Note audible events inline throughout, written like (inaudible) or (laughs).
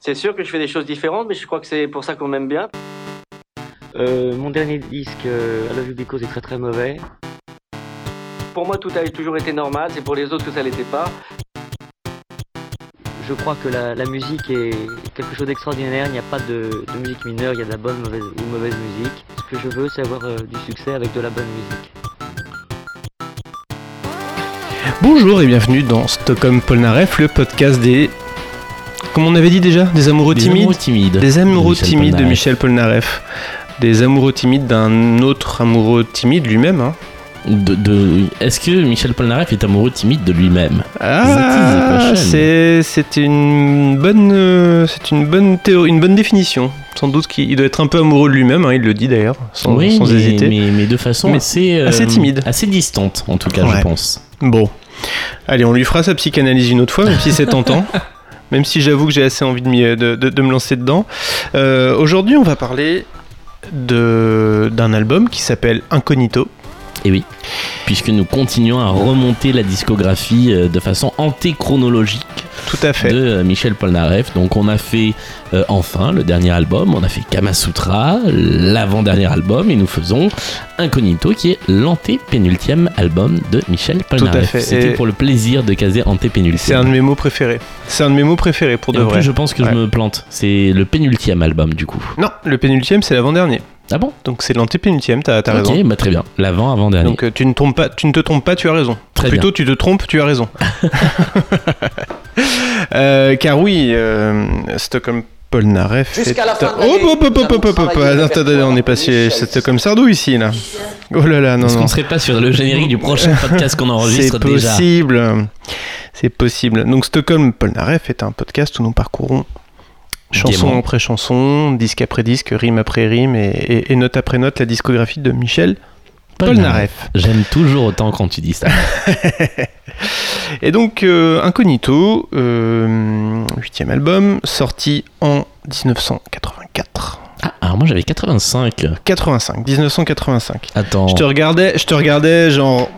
C'est sûr que je fais des choses différentes, mais je crois que c'est pour ça qu'on m'aime bien. Euh, mon dernier disque, euh, I Love You Because, est très très mauvais. Pour moi, tout a toujours été normal, c'est pour les autres que ça l'était pas. Je crois que la, la musique est quelque chose d'extraordinaire, il n'y a pas de, de musique mineure, il y a de la bonne mauvaise, ou mauvaise musique. Ce que je veux, c'est avoir euh, du succès avec de la bonne musique. Bonjour et bienvenue dans Stockholm Polnareff, le podcast des. Comme on avait dit déjà Des amoureux Des timides amoureux timides. Des amoureux timides de. Michel Polnareff. Des amoureux timides d'un autre amoureux timide lui-même. hein. De, de- Est-ce que Michel Polnareff est amoureux timide de lui-même? Ah, c'est une bonne euh, c'est une bonne théorie, une bonne définition. Sans doute qu'il il doit être un peu amoureux de lui-même. hein, il le dit d'ailleurs, sans, Oui, sans mais, hésiter. Mais, mais de façon Mais assez, euh, assez timide. Assez distante, en tout cas, Ouais. je pense. Bon, allez, on lui fera sa psychanalyse une autre fois, même si c'est tentant. (laughs) Même si j'avoue que j'ai assez envie de, m'y- de, de- de me lancer dedans. Euh, Aujourd'hui, on va parler de- d'un album qui s'appelle Incognito. Et oui, puisque nous continuons à remonter la discographie euh, de façon antéchronologique Tout à fait. de euh, Michel Polnareff. Donc on a fait euh, enfin le dernier album, on a fait Kamasutra, l'avant-dernier album, et nous faisons Incognito, qui est l'antépénultième album de Michel Polnareff. fait. C'était pour le plaisir de caser C'est antépénultième. un de mes mots préférés. C'est un de mes mots préférés pour Et de en vrai. plus, je pense que Ouais. je me plante. C'est le pénultième album, du coup. Non, le pénultième, c'est l'avant-dernier. Ah bon Donc c'est l'antépénultième, t'as as Ok, raison. bah très bien. L'avant, avant-dernier. Donc euh, tu ne, trompes pas, tu ne te trompes pas, tu as raison. Très Plutôt tu te trompes, tu as raison. (laughs) Euh, car oui, euh, Stockholm Polnareff. Jusqu'à la fin de Oh, hop, hop, hop, hop, hop, on est de pas chez Michel. Stockholm Sardou ici là. Oh là là, non, Est-ce non. qu'on serait pas sur le générique du prochain (laughs) podcast qu'on enregistre C'est déjà? possible. C'est possible. Donc Stockholm Polnareff est un podcast où nous parcourons chanson Gaiement. après chanson, disque après disque, rime après rime et, et- et note après note la discographie de Michel Polnareff. J'aime toujours autant quand tu dis ça. (laughs) Et donc euh, Incognito, euh, huitième album, sorti en 1984. Ah, alors moi j'avais 85. 85, 1985. Attends. Je te regardais, je te regardais genre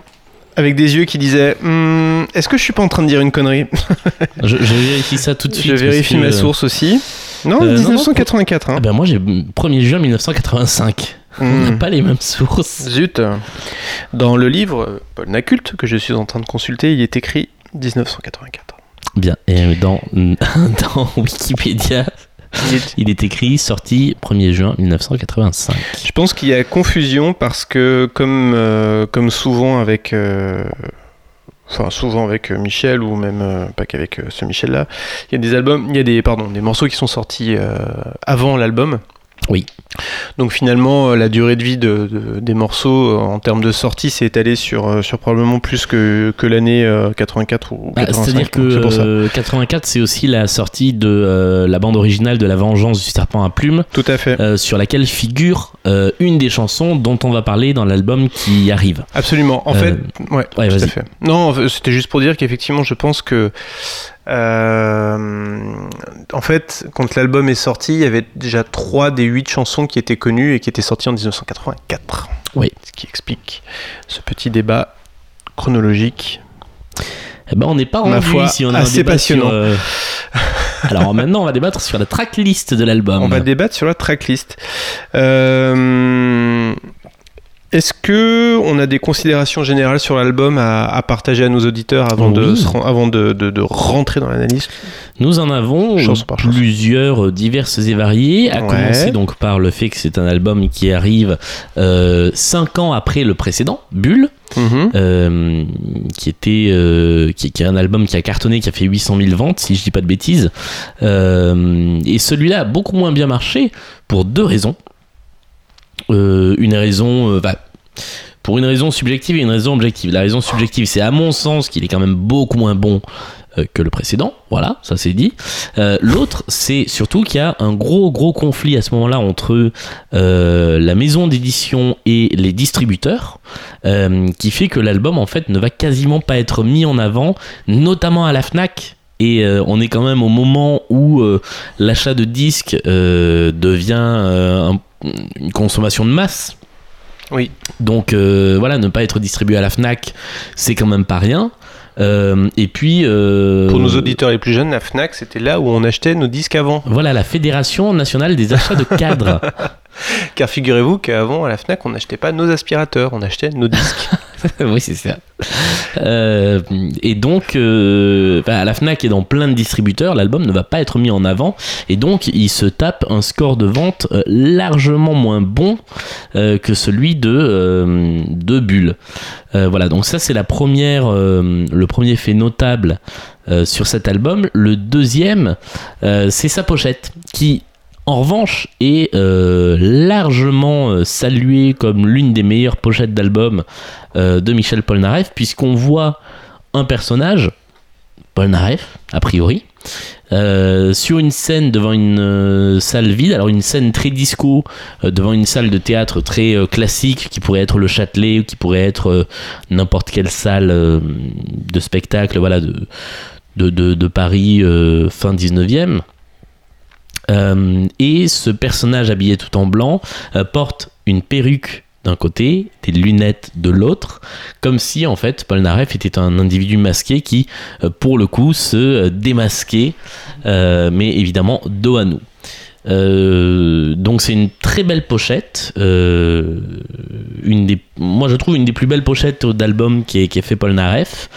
avec des yeux qui disaient Hmm, Est-ce que je suis pas en train de dire une connerie (laughs) Je, je vérifie ça tout de suite. Je vérifie ma source aussi. Non, Euh, non, 1984. Ah hein. ben moi j'ai 1er juin 1985. On n'a Hmm. pas les mêmes sources. Zut. Dans le livre euh, Paul Naculte que je suis en train de consulter, il est écrit 1984. Bien. Et dans, (laughs) dans Wikipédia, Il est- écrit sorti 1er juin 1985. Je pense qu'il y a confusion parce que comme, euh, comme souvent avec... euh, Enfin, souvent avec euh, Michel ou même euh, pas qu'avec euh, ce Michel-là, il y a des albums, il y a des pardon, des morceaux qui sont sortis euh, avant l'album. Oui. Donc finalement, euh, la durée de vie de, de- des morceaux euh, en termes de sortie s'est étalée sur, euh, sur probablement plus que, que l'année euh, 84 ou Bah, 85. C'est-à-dire que donc c'est pour ça. euh, 84 c'est aussi la sortie de euh, la bande originale de La Vengeance du Serpent à Plume, Tout à fait. euh, sur laquelle figure une des chansons dont on va parler dans l'album qui arrive. Absolument. En fait, ouais, ouais, tout à fait. Non, c'était juste pour dire qu'effectivement, je pense que. Euh, en fait, quand l'album est sorti, il y avait déjà trois des huit chansons qui étaient connues et qui étaient sorties en 1984. Oui. Ce qui explique ce petit débat chronologique. Eh ben, on n'est pas rendu foi, ici, on a un assez débat passionnant. sur, euh, Alors maintenant, on va débattre sur la tracklist de l'album. On va débattre sur la tracklist. Euh, Est-ce que on a des considérations générales sur l'album à, à partager à nos auditeurs avant, de, Oui. se ren- avant de, de- de rentrer dans l'analyse? Nous en avons euh, par plusieurs euh, diverses et variées, à Ouais. commencer donc par le fait que c'est un album qui arrive 5 ans après le précédent, Bulle, Mhm. euh, qui était euh, qui, qui est un album qui a cartonné, qui a fait 800 000 ventes, si je dis pas de bêtises. Euh, et celui-là a beaucoup moins bien marché pour deux raisons. Euh, une raison, euh, bah, pour une raison subjective et une raison objective. La raison subjective, c'est à mon sens qu'il est quand même beaucoup moins bon euh, que le précédent. Voilà, ça c'est dit. Euh, L'autre, c'est surtout qu'il y a un gros gros conflit à ce moment-là entre euh, la maison d'édition et les distributeurs, qui fait que l'album en fait ne va quasiment pas être mis en avant, notamment à la Fnac. Et on est quand même au moment où l'achat de disques devient un- une consommation de masse. Oui. Donc euh, voilà, ne pas être distribué à la Fnac, c'est quand même pas rien. Euh, et puis. euh, Pour nos auditeurs les plus jeunes, la Fnac, c'était là où on achetait nos disques avant. Voilà, la Fédération nationale des achats de cadres. (laughs) Car figurez-vous qu'avant, à la Fnac, on n'achetait pas nos aspirateurs, on achetait nos disques. (laughs) (laughs) oui, c'est ça. Euh, et donc, euh, à la Fnac et dans plein de distributeurs, l'album ne va pas être mis en avant. Et donc, il se tape un score de vente euh, largement moins bon euh, que celui de, euh, de Bulle. Euh, voilà, donc ça, c'est la première, euh, le premier fait notable euh, sur cet album. Le deuxième, euh, c'est sa pochette, qui en revanche, est euh, largement euh, saluée comme l'une des meilleures pochettes d'album euh, de Michel Polnareff, puisqu'on voit un personnage, Polnareff, a priori, sur une scène devant une salle vide, alors une scène très disco, devant une salle de théâtre très classique, qui pourrait être le Châtelet, ou qui pourrait être n'importe quelle salle de spectacle, voilà, de, de, Paris fin 19e. Euh, et ce personnage habillé tout en blanc euh, porte une perruque d'un côté, des lunettes de l'autre, comme si en fait Paul Naref était un individu masqué qui, euh, pour le coup, se démasquait, mais évidemment dos à nous. Donc c'est une très belle pochette, une des, moi je trouve une des plus belles pochettes d'album qui est, qui est fait Paul Naref.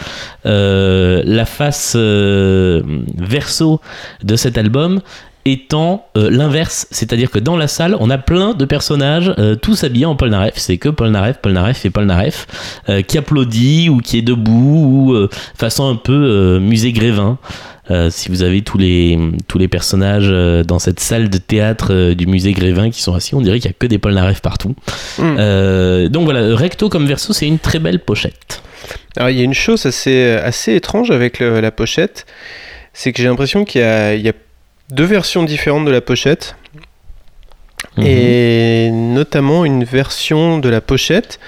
La face verso de cet album étant euh, l'inverse, c'est-à-dire que dans la salle, on a plein de personnages, euh, tous habillés en Paul Naref. C'est que Paul Naref, Paul Naref et Paul Naref, euh, qui applaudit ou qui est debout ou euh, façon un peu musée Grévin. Si vous avez tous les, tous les personnages dans cette salle de théâtre du musée Grévin qui sont assis, on dirait qu'il n'y a que des Paul Naref partout. Mm. Euh, donc voilà, recto comme verso, c'est une très belle pochette. Alors, il y a une chose assez, assez étrange avec le- la pochette, c'est que j'ai l'impression qu'il y a, il y a deux versions différentes de la pochette, Mhm. et notamment une version de la pochette,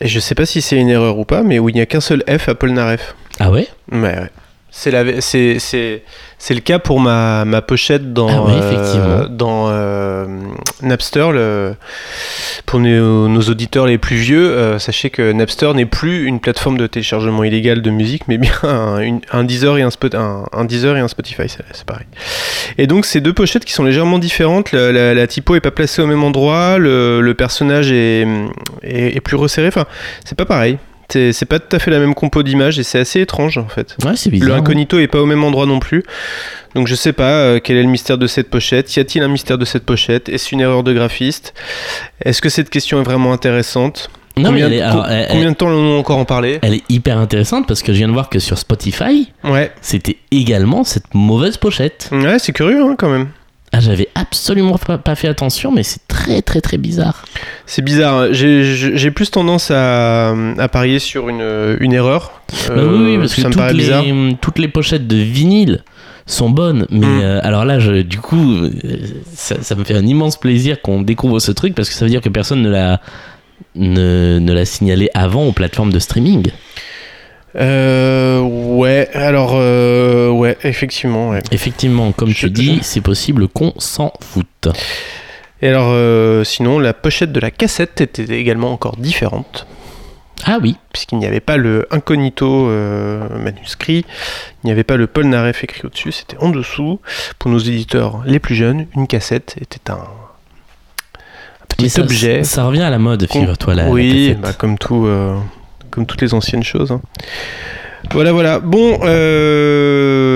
et je sais pas si c'est une erreur ou pas, mais où il n'y a qu'un seul F à Polnareff. Ah ouais? Ouais, ouais. C'est le cas pour ma, ma pochette dans, Ah euh, dans euh, Napster. Le, pour nos, nos auditeurs les plus vieux, euh, sachez que Napster n'est plus une plateforme de téléchargement illégal de musique, mais bien un, une- un Deezer et un, Spot- un, un Deezer et un Spotify, c'est c'est pareil. Et donc ces deux pochettes qui sont légèrement différentes, la, la- la typo est pas placée au même endroit, le, le personnage est, est, est plus resserré, enfin c'est pas pareil. C'est pas tout à fait la même compo d'image et c'est assez étrange en fait. Ouais, c'est Le bizarre. hein. incognito est pas au même endroit non plus. Donc je sais pas euh, quel est le mystère de cette pochette? Y a-t-il un mystère de cette pochette? Est-ce une erreur de graphiste? Est-ce que cette question est vraiment intéressante? Non, mais combien, elle est, alors, co- elle- combien de temps en ont encore en parler? Elle est hyper intéressante parce que je viens de voir que sur Spotify, Ouais, c'était également cette mauvaise pochette. ouais, c'est curieux hein, quand même. Ah, j'avais absolument pas, fait attention, mais c'est très très très bizarre. C'est bizarre. J'ai- J'ai plus tendance à, à parier sur une, une erreur. Bah Euh, oui, oui, parce que ça me toutes bizarre. les, toutes les pochettes de vinyle sont bonnes, mais Mm. euh, alors là, je, du coup, euh, ça, ça me fait un immense plaisir qu'on découvre ce truc parce que ça veut dire que personne ne l'a ne, ne l'a signalé avant aux plateformes de streaming. Euh, ouais, alors, euh, ouais, effectivement, ouais. Effectivement, comme Je- tu dis, c'est possible qu'on s'en foute. Et alors, euh, sinon, la pochette de la cassette était également encore différente. Ah oui, puisqu'il n'y avait pas le incognito euh, manuscrit, il n'y avait pas le Paul Naref écrit au-dessus, c'était en dessous. Pour nos éditeurs les plus jeunes, une cassette était un, un petit ça, objet. ça revient à la mode, figure-toi là. oui, bah, comme tout, euh, comme toutes les anciennes choses. hein. Voilà, voilà. Bon, euh,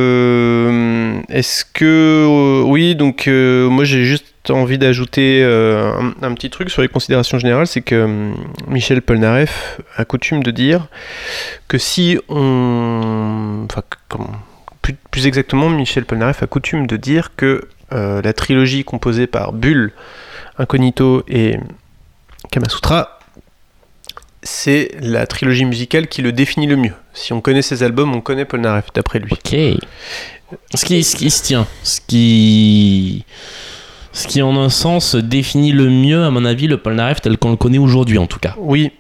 est-ce que euh, oui, donc euh, moi j'ai juste envie d'ajouter un, petit truc sur les considérations générales, c'est que hum, Michel Polnareff a coutume de dire que si on, enfin, plus, exactement, Michel Polnareff a coutume de dire que la trilogie composée par Bulle, Incognito et Kamasutra c'est la trilogie musicale qui le définit le mieux. Si on connaît ses albums, on connaît Polnareff, d'après lui. Ok. Ce qui, ce qui se tient, ce qui, ce qui en un sens définit le mieux, à mon avis, le Polnareff tel qu'on le connaît aujourd'hui en tout cas. Oui,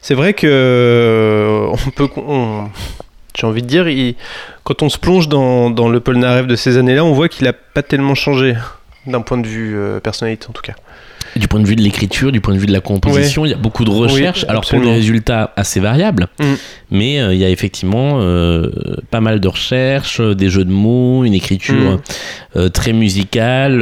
c'est vrai que euh, on peut, j'ai envie de dire, il- quand on se plonge dans, dans le Polnareff de ces années-là, on voit qu'il a pas tellement changé d'un point de vue euh, personnalité en tout cas. Du point de vue de l'écriture, du point de vue de la composition, il y a beaucoup de recherches. Oui, Alors pour des résultats assez variables, Mm. mais euh, il y a effectivement euh, pas mal de recherches, euh, des jeux de mots, une écriture Mm. très musicale.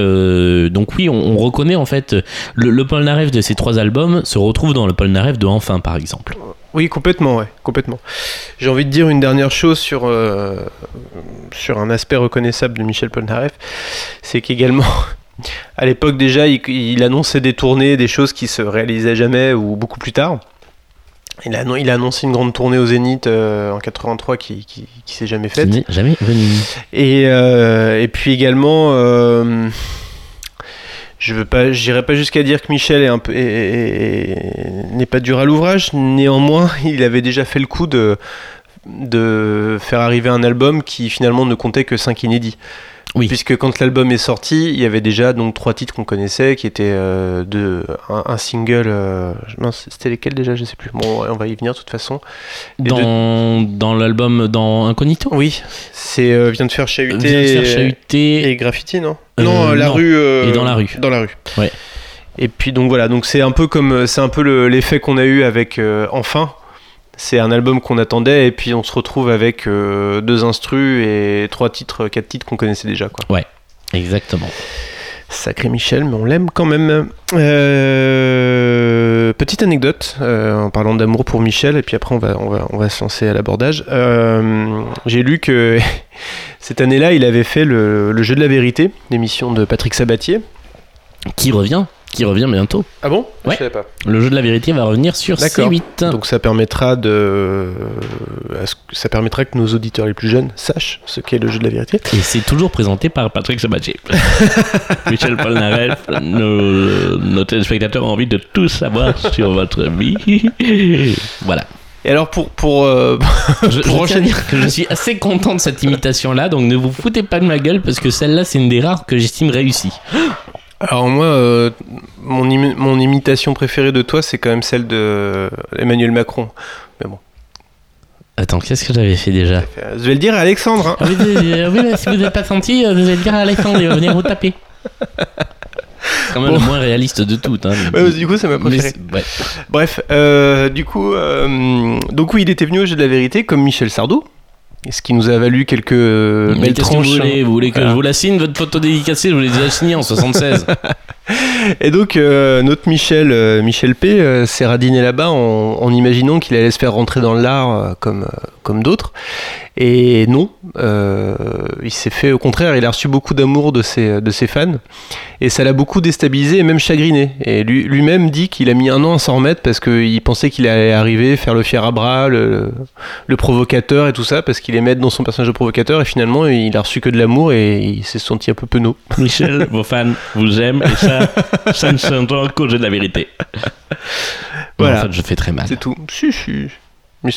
donc oui, on, on reconnaît en fait le, le Polnareff de ces trois albums se retrouve dans le Polnareff de Enfin par exemple. Oui, complètement, ouais, complètement. J'ai envie de dire une dernière chose sur, euh, sur un aspect reconnaissable de Michel Polnareff, c'est qu'également, à l'époque déjà, il, il annonçait des tournées, des choses qui se réalisaient jamais ou beaucoup plus tard. Il a, annon- il a annoncé une grande tournée au Zénith euh, en 83 qui, qui, qui s'est jamais faite. jamais venu. Et, euh, et puis également, euh, je veux pas, j'irai pas jusqu'à dire que Michel est un peu, n'est pas dur à l'ouvrage. Néanmoins, il avait déjà fait le coup de de faire arriver un album qui finalement ne comptait que 5 inédits. Oui. Puisque quand l'album est sorti, il y avait déjà donc trois titres qu'on connaissait, qui étaient euh, de, un, un single. euh, c'était lesquels déjà Je sais plus. Bon, on va y venir de toute façon. Et Dans, dans l'album dans Incognito? Oui, c'est euh, vient de faire chahuter. Chahuter. Et graffiti, non? Euh, Non, la non. rue. Et dans la rue. Dans la rue. Ouais. Et puis donc voilà, donc c'est un peu comme c'est un peu le- l'effet qu'on a eu avec Enfin. C'est un album qu'on attendait et puis on se retrouve avec euh, deux instrus et trois titres, quatre titres qu'on connaissait déjà quoi. Exactement. Sacré Michel, mais on l'aime quand même. Euh, petite anecdote euh, en parlant d'amour pour Michel, et puis après on va, on va, on va se lancer à l'abordage. J'ai lu que (laughs) cette année-là, il avait fait le, le jeu de la vérité, l'émission de Patrick Sabatier. Qui revient Qui revient bientôt. Ah bon? Ouais. Je savais pas. Le jeu de la vérité va revenir sur D'accord. C8. Donc ça permettra de, que- ça permettra que nos auditeurs les plus jeunes sachent ce qu'est le jeu de la vérité. Et c'est toujours présenté par Patrick Sabatier. (laughs) Michel Polnareff, nos, nos téléspectateurs ont envie de tout savoir sur votre vie. voilà. Et alors pour pour euh, Je, je dire que je suis assez content de cette imitation-là, donc ne vous foutez pas de ma gueule parce que celle-là, c'est une des rares que j'estime réussie. (gasps) Alors moi, euh, mon, imi- mon imitation préférée de toi, c'est quand même celle de euh, Emmanuel Macron. Attends, qu'est-ce que j'avais fait déjà? Euh, Je vais le dire à Alexandre. hein. Ah oui, euh, oui, mais si vous n'avez pas senti, euh, vous allez dire à Alexandre, il va venir vous taper. (laughs) C'est quand même Bon. le moins réaliste de toutes. Hein. Ouais, du coup, c'est ma Mais préférée. c'est- ouais. Bref, du coup, donc oui, il était venu au jeu de la vérité comme Michel Sardou, ce qui nous a valu quelques euh, belles tranches. vous voulez? Vous voulez que Voilà. je vous la signe, votre photo dédicacée? Je vous l'ai déjà signée en 76. (laughs) Et donc euh, notre Michel, euh, Michel P, euh, s'est radiné là-bas en, imaginant qu'il allait se faire rentrer dans l'art comme, comme d'autres. Et non, il s'est fait au contraire, il a reçu beaucoup d'amour de ses, de ses fans. Et ça l'a beaucoup déstabilisé et même chagriné. Et lui- lui-même dit qu'il a mis un an à s'en remettre parce qu'il pensait qu'il allait arriver, faire le fier à bras, le, le provocateur et tout ça, parce qu'il aimait être dans son personnage de provocateur. Et finalement, il a reçu que de l'amour et il s'est senti un peu penaud. Michel, vos fans vous aiment et ça, ça ne s'entend qu'au jeu de la vérité. Voilà. En fait, je fais très mal. C'est tout. Si, si. Mais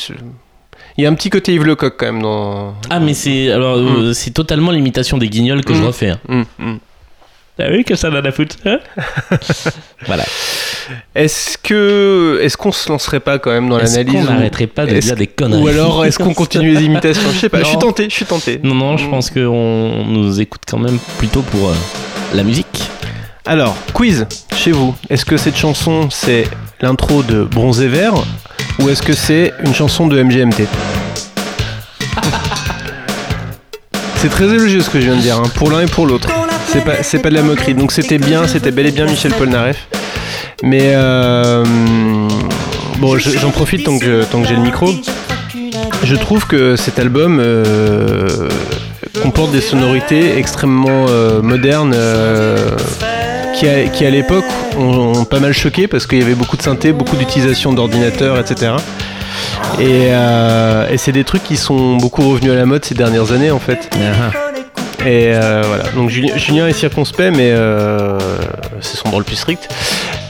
Il y a un petit côté Yves Lecoq quand même dans. Ah, mais c'est alors euh, c'est totalement l'imitation des guignols que je Mm. refais. hein. Hum. T'as vu que ça donne à foutre hein (laughs) Voilà. Est-ce que est-ce qu'on se lancerait pas quand même dans Est-ce l'analyse ou- n'arrêterait pas de dire des conneries Ou alors est-ce qu'on continue les imitations? Je sais pas. Je suis tenté. Je suis tenté. Non, non, je pense qu'on nous écoute quand même plutôt pour euh, la musique. Alors quiz chez vous. Est-ce que cette chanson c'est l'intro de Bronzé Vert ou est-ce que c'est une chanson de MGMT (laughs) C'est très élogieux ce que je viens de dire, hein, pour l'un et pour l'autre. C'est pas, pas de la moquerie. Donc c'était bien, c'était bel et bien Michel Polnareff. Mais euh, bon, je- j'en profite tant que, tant que j'ai le micro. Je trouve que cet album euh, comporte des sonorités extrêmement euh, modernes euh, qui, à, l'époque ont, pas mal choqué parce qu'il y avait beaucoup de synthé, beaucoup d'utilisation d'ordinateurs, etc. Et, euh, et c'est des trucs qui sont beaucoup revenus à la mode ces dernières années en fait. Et euh, voilà, donc Julien, est circonspect, mais euh, c'est son rôle plus strict.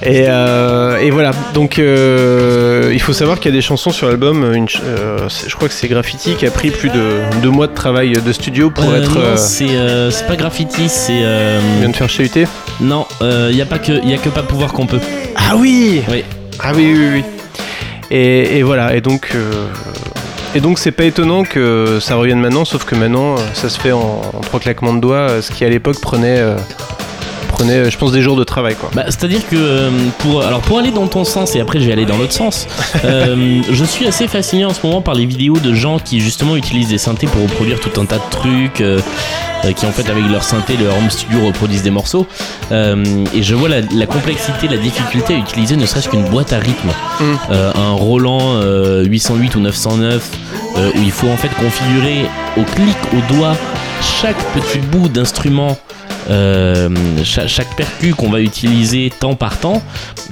Et, euh, et voilà, donc euh, il faut savoir qu'il y a des chansons sur l'album. je crois que c'est Graffiti qui a pris plus de deux mois de travail de studio pour être. c'est pas graffiti, c'est. euh, il vient de faire chahuter. non, il y a pas que a que pas pouvoir qu'on peut. Ah oui Oui. Ah oui, oui, oui. Et, et voilà, et donc. euh, et donc c'est pas étonnant que ça revienne maintenant, sauf que maintenant euh, ça se fait en, en trois claquements de doigts, euh, ce qui à l'époque prenait, euh, prenait, je pense, des jours de travail, quoi. Bah, C'est-à-dire que euh, pour, alors pour aller dans ton sens et après je vais aller dans l'autre sens, (laughs) euh, je suis assez fasciné en ce moment par les vidéos de gens qui justement utilisent des synthés pour reproduire tout un tas de trucs, euh, qui en fait avec leur synthé, leur home studio reproduisent des morceaux. Et je vois la, la complexité, la difficulté à utiliser ne serait-ce qu'une boîte à rythme, Mm. Un Roland euh, 808 ou 909, euh, où il faut en fait configurer au clic, au doigt, chaque petit bout d'instrument euh, cha- chaque, percu qu'on va utiliser temps par temps,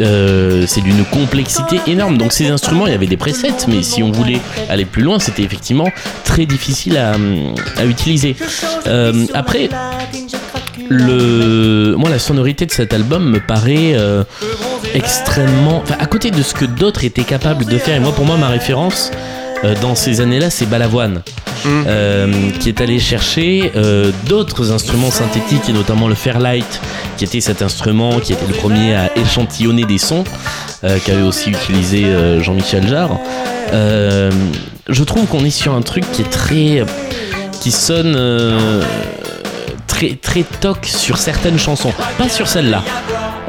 euh, c'est d'une complexité énorme. Donc ces instruments, il y avait des presets, mais si on voulait aller plus loin, c'était effectivement très difficile à, à utiliser. Euh, après, le, moi, la sonorité de cet album me paraît euh, extrêmement, à côté de ce que d'autres étaient capables de faire. Et moi, pour moi, ma référence euh, dans ces années-là, c'est Balavoine. Mm. Euh, qui est allé chercher euh, d'autres instruments synthétiques et notamment le Fairlight qui était cet instrument qui était le premier à échantillonner des sons euh, qu'avait aussi utilisé euh, Jean-Michel Jarre Euh, je trouve qu'on est sur un truc qui est très qui sonne euh, très très toc sur certaines chansons pas sur celle-là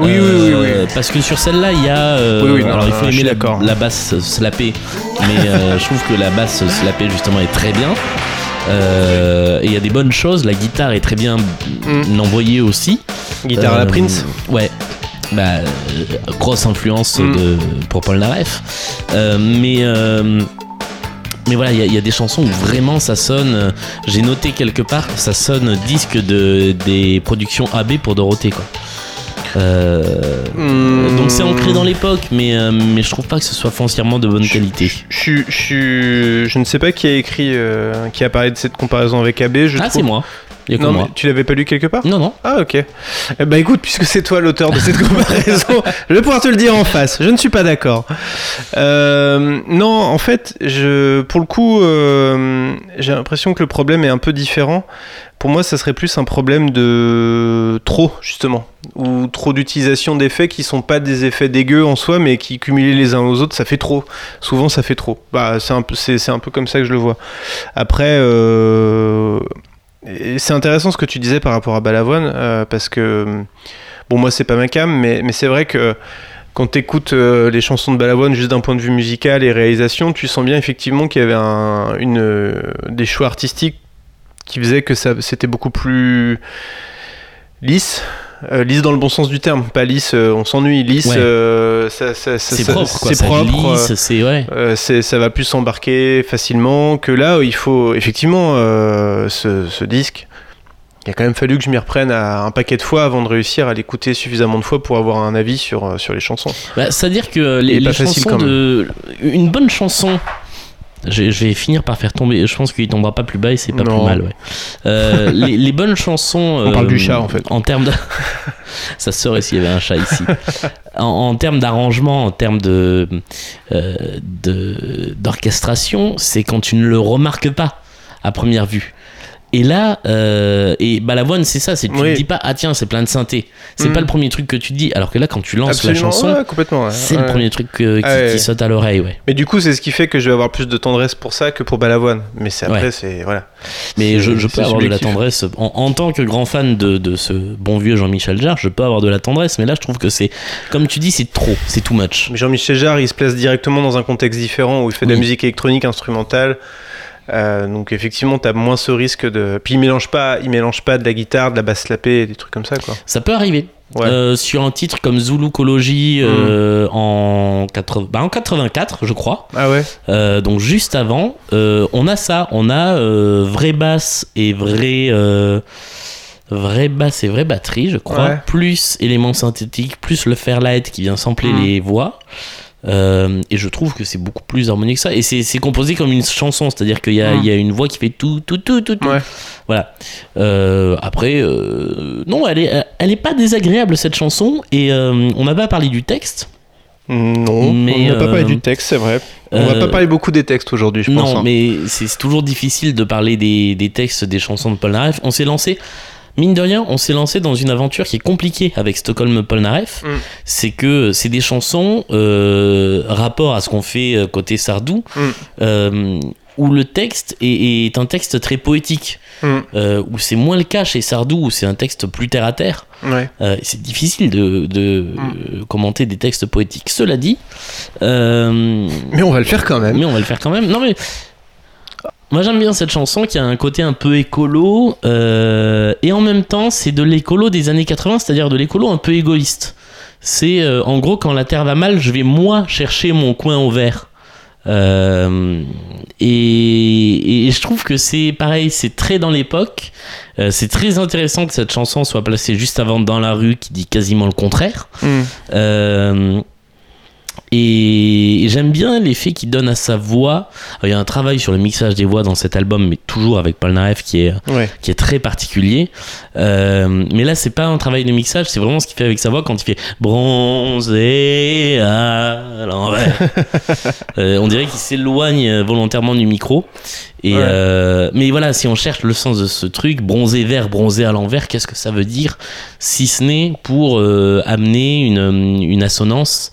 Oui, oui, oui, Euh, Parce que sur celle-là, il y a. euh, Oui, oui, non, alors il faut aimer la, la basse slappée, mais euh, je trouve que la basse slappée justement est très bien. Et il y a des bonnes choses. La guitare est très bien Mm. envoyée aussi. Guitare à la Prince. Ouais. Bah, grosse influence Mm. de, pour Paul Naref. Mais. Mais voilà, il y, a- il y a des chansons où vraiment ça sonne. euh, J'ai noté quelque part, ça sonne disque de, des productions AB pour Dorothée, quoi. Euh, donc c'est ancré dans l'époque, mais, euh, mais je trouve pas que ce soit foncièrement de bonne qualité. Je, je, je ne sais pas qui a écrit, euh, qui a parlé de cette comparaison avec AB. Je Ah, c'est moi. Il y a que Non, moi. tu l'avais pas lu quelque part Non, non. Ah ok. Eh bah écoute, puisque c'est toi l'auteur de cette (laughs) comparaison, je vais pouvoir te le dire en face. Je ne suis pas d'accord. Euh, non, en fait, je, pour le coup, euh, j'ai l'impression que le problème est un peu différent. Pour moi, ça serait plus un problème de trop, justement, ou trop d'utilisation d'effets qui sont pas des effets dégueux en soi, mais qui cumulés les uns aux autres, ça fait trop. Souvent, ça fait trop. Bah, c'est un peu, c'est, c'est un peu comme ça que je le vois. Après. Euh, c'est intéressant ce que tu disais par rapport à Balavoine, euh, parce que, bon, moi, c'est pas ma cam, mais, mais c'est vrai que quand tu écoutes les chansons de Balavoine juste d'un point de vue musical et réalisation, tu sens bien effectivement qu'il y avait un, une, euh, des choix artistiques qui faisaient que ça, c'était beaucoup plus lisse. Euh, lisse dans le bon sens du terme, pas lisse, euh, on s'ennuie. Lisse, Ouais. euh, ça, ça- ça- C'est propre, quoi. c'est propre. euh, c'est ouais. c'est- ça va plus s'embarquer facilement que là, il faut effectivement ce, ce disque. Il a quand même fallu que je m'y reprenne à un paquet de fois avant de réussir à l'écouter suffisamment de fois pour avoir un avis sur, sur les chansons. Bah, C'est-à-dire que les, chansons de. Une bonne chanson. Je, je vais finir par faire tomber. Je pense qu'il tombera pas plus bas et c'est pas Non. plus mal. Ouais. Euh, (laughs) les, les bonnes chansons. On parle euh, du chat, en fait. En termes de. Ça serait s'il y avait un chat ici? (laughs) En, en termes d'arrangement, en termes de euh, de- d'orchestration, c'est quand tu ne le remarques pas à première vue. Et là, euh, et Balavoine, c'est ça, c'est tu Oui. te dis pas ah tiens c'est plein de synthé. C'est Mm. pas le premier truc que tu te dis. Alors que là, quand tu lances Absolument, la chanson, ouais, complètement. ouais. c'est Ouais. le premier truc que- qui, Ah qui saute à l'oreille, ouais. Mais du coup, c'est ce qui fait que je vais avoir plus de tendresse pour ça que pour Balavoine. Mais c'est après, c'est voilà. Mais je, je peux avoir de la tendresse en, en tant que grand fan de, de ce bon vieux Jean-Michel Jarre, je peux avoir de la tendresse. Mais là, je trouve que c'est, comme tu dis, c'est trop, c'est too much. Jean-Michel Jarre, il se place directement dans un contexte différent où il fait de la musique électronique instrumentale. Euh, donc effectivement, t'as moins ce risque de. Puis il mélange pas, il mélange pas de la guitare, de la basse slappée, et des trucs comme ça, quoi. Ça peut arriver. Ouais. Euh, sur un titre comme Zoulukologie euh, en, 80 bah, en 84, je crois. Ah ouais. Donc juste avant, on a ça, on a vraie basse et vraie vraie basse et vraie batterie, je crois, Ouais. plus éléments synthétiques, plus le Fairlight qui vient sampler Mhm. les voix. Euh, et je trouve que c'est beaucoup plus harmonieux que ça. Et c'est composé comme une chanson, c'est-à-dire qu'il y, a- y a une voix qui fait tout, tout, tout, tout, tout. Ouais. Voilà. Euh, après, euh, non, elle est, elle est pas désagréable cette chanson. Et euh, on n'a pas parlé du texte. Non, Mais, on n'a pas parlé du texte, c'est vrai. On va euh, pas parler beaucoup des textes aujourd'hui, je pense. Non, hein. mais c'est toujours difficile de parler des, des textes des chansons de Polnareff. On s'est lancé, mine de rien, on s'est lancé dans une aventure qui est compliquée avec Stockholm Polnareff. Mm. C'est que c'est des chansons, euh, rapport à ce qu'on fait euh, côté Sardou, Mm. euh, où le texte est, est un texte très poétique, Mm. euh, où c'est moins le cas chez Sardou, où c'est un texte plus terre à terre. Ouais. Euh, c'est difficile de, de, Mm. euh, commenter des textes poétiques. Cela dit, euh, Mais on va le faire quand même. mais on va le faire quand même. Non mais moi j'aime bien cette chanson qui a un côté un peu écolo euh, et en même temps c'est de l'écolo des années 80, c'est-à-dire de l'écolo un peu égoïste. C'est euh, en gros quand la terre va mal, je vais moi chercher mon coin au vert. Euh, et, et je trouve que c'est pareil, c'est très dans l'époque. Euh, c'est très intéressant que cette chanson soit placée juste avant Dans la rue, qui dit quasiment le contraire. Mm. Euh, et et j'aime bien l'effet qu'il donne à sa voix. Il y a un travail sur le mixage des voix dans cet album, mais toujours avec Paul Naref qui est, Ouais. qui est très particulier. Euh, mais là, c'est pas un travail de mixage, c'est vraiment ce qu'il fait avec sa voix quand il fait bronzé à l'envers. (laughs) Euh, on dirait qu'il s'éloigne volontairement du micro. Et Ouais. euh, mais voilà, si on cherche le sens de ce truc, bronzé vert, bronzé à l'envers, qu'est-ce que ça veut dire Si ce n'est pour amener une, une assonance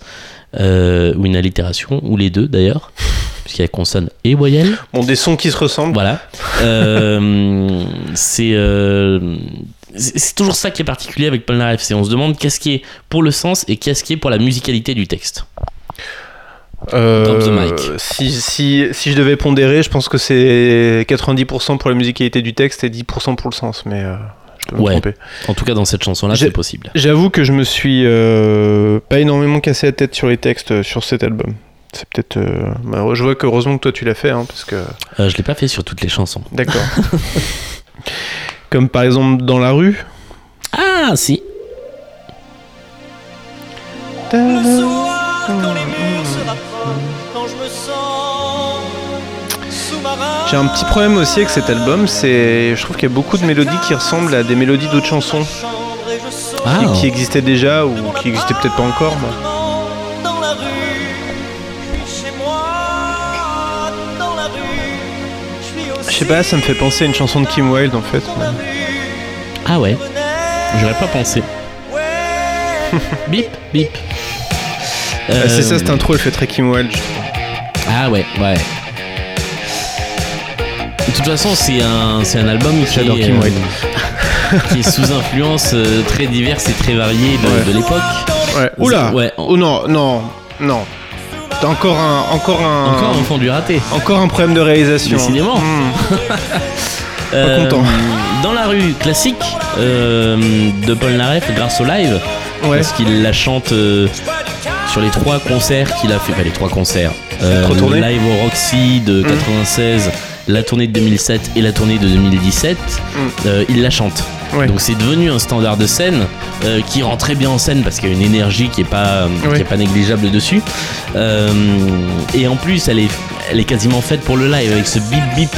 euh, ou une allitération, ou les deux d'ailleurs, (laughs) puisqu'il y a consonne et voyelle. Bon, des sons qui se ressemblent. Voilà. Euh, c'est euh, c'est c'est toujours ça qui est particulier avec Paul Naref. C'est on se demande qu'est-ce qui est pour le sens et qu'est-ce qui est pour la musicalité du texte. Euh, Drop the mic. Si, si, si je devais pondérer, je pense que c'est 90% pour la musicalité du texte et 10% pour le sens, mais euh, me tromper. En tout cas, dans cette chanson-là, c'est possible. J'avoue que je me suis euh, pas énormément cassé la tête sur les textes euh, sur cet album. C'est peut-être. euh, bah, je vois que heureusement que toi tu l'as fait, hein, parce que. Euh, je l'ai pas fait sur toutes les chansons. D'accord. (laughs) Comme par exemple dans la rue. Ah, si. Le soir, J'ai un petit problème aussi avec cet album, c'est. Je trouve qu'il y a beaucoup de mélodies qui ressemblent à des mélodies d'autres chansons Ah. qui, qui existaient déjà ou qui existaient peut-être pas encore. rue, je sais pas, ça me fait penser à une chanson de Kim Wilde en fait. Ah ouais. J'aurais pas pensé. ouais. (laughs) Bip, bip. Ah, c'est ça, cette intro, elle fait très Kim Wilde. je trouve. Ah ouais, ouais. De toute façon, c'est un, c'est un album qui J'adore est, Kim Wilde. (laughs) qui est sous influence euh, très diverse et très variée de, Ouais. de l'époque. Ouais. Oula Ouais. Oh non, non, non. T'as encore un, encore un, Encore un fond du raté. encore un problème de réalisation. Décidément. Hmm. (laughs) Euh, content. Dans la rue classique euh, de Paul Naref grâce au live, Ouais. parce qu'il la chante euh, sur les trois concerts qu'il a fait, enfin les trois concerts, Euh, Trois le tournées. live au Roxy de 96, la tournée de 2007 et la tournée de 2017, euh, il la chante. Ouais. Donc c'est devenu un standard de scène euh, qui rend très bien en scène parce qu'il y a une énergie qui est pas, Ouais. qui est pas négligeable dessus. Euh, et en plus, elle est, elle est quasiment faite pour le live avec ce bip bip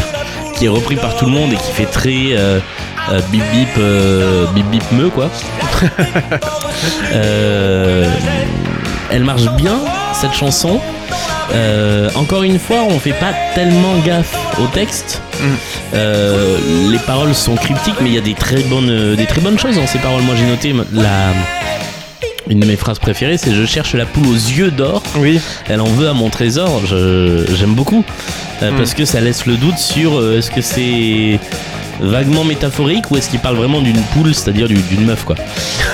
qui est repris par tout le monde et qui fait très euh, euh, bip bip euh, bip bip me quoi. (laughs) Euh, elle marche bien cette chanson. Euh, encore une fois, on fait pas tellement gaffe au texte. Mm. Euh, les paroles sont cryptiques, mais il y a des très bonnes, des très bonnes choses dans ces paroles. Moi, j'ai noté la une de mes phrases préférées, c'est je cherche la poule aux yeux d'or. Oui. Elle en veut à mon trésor. J'aime beaucoup Euh, Mm. parce que ça laisse le doute sur euh, est-ce que c'est vaguement métaphorique ou est-ce qu'il parle vraiment d'une poule, c'est-à-dire du- d'une meuf quoi.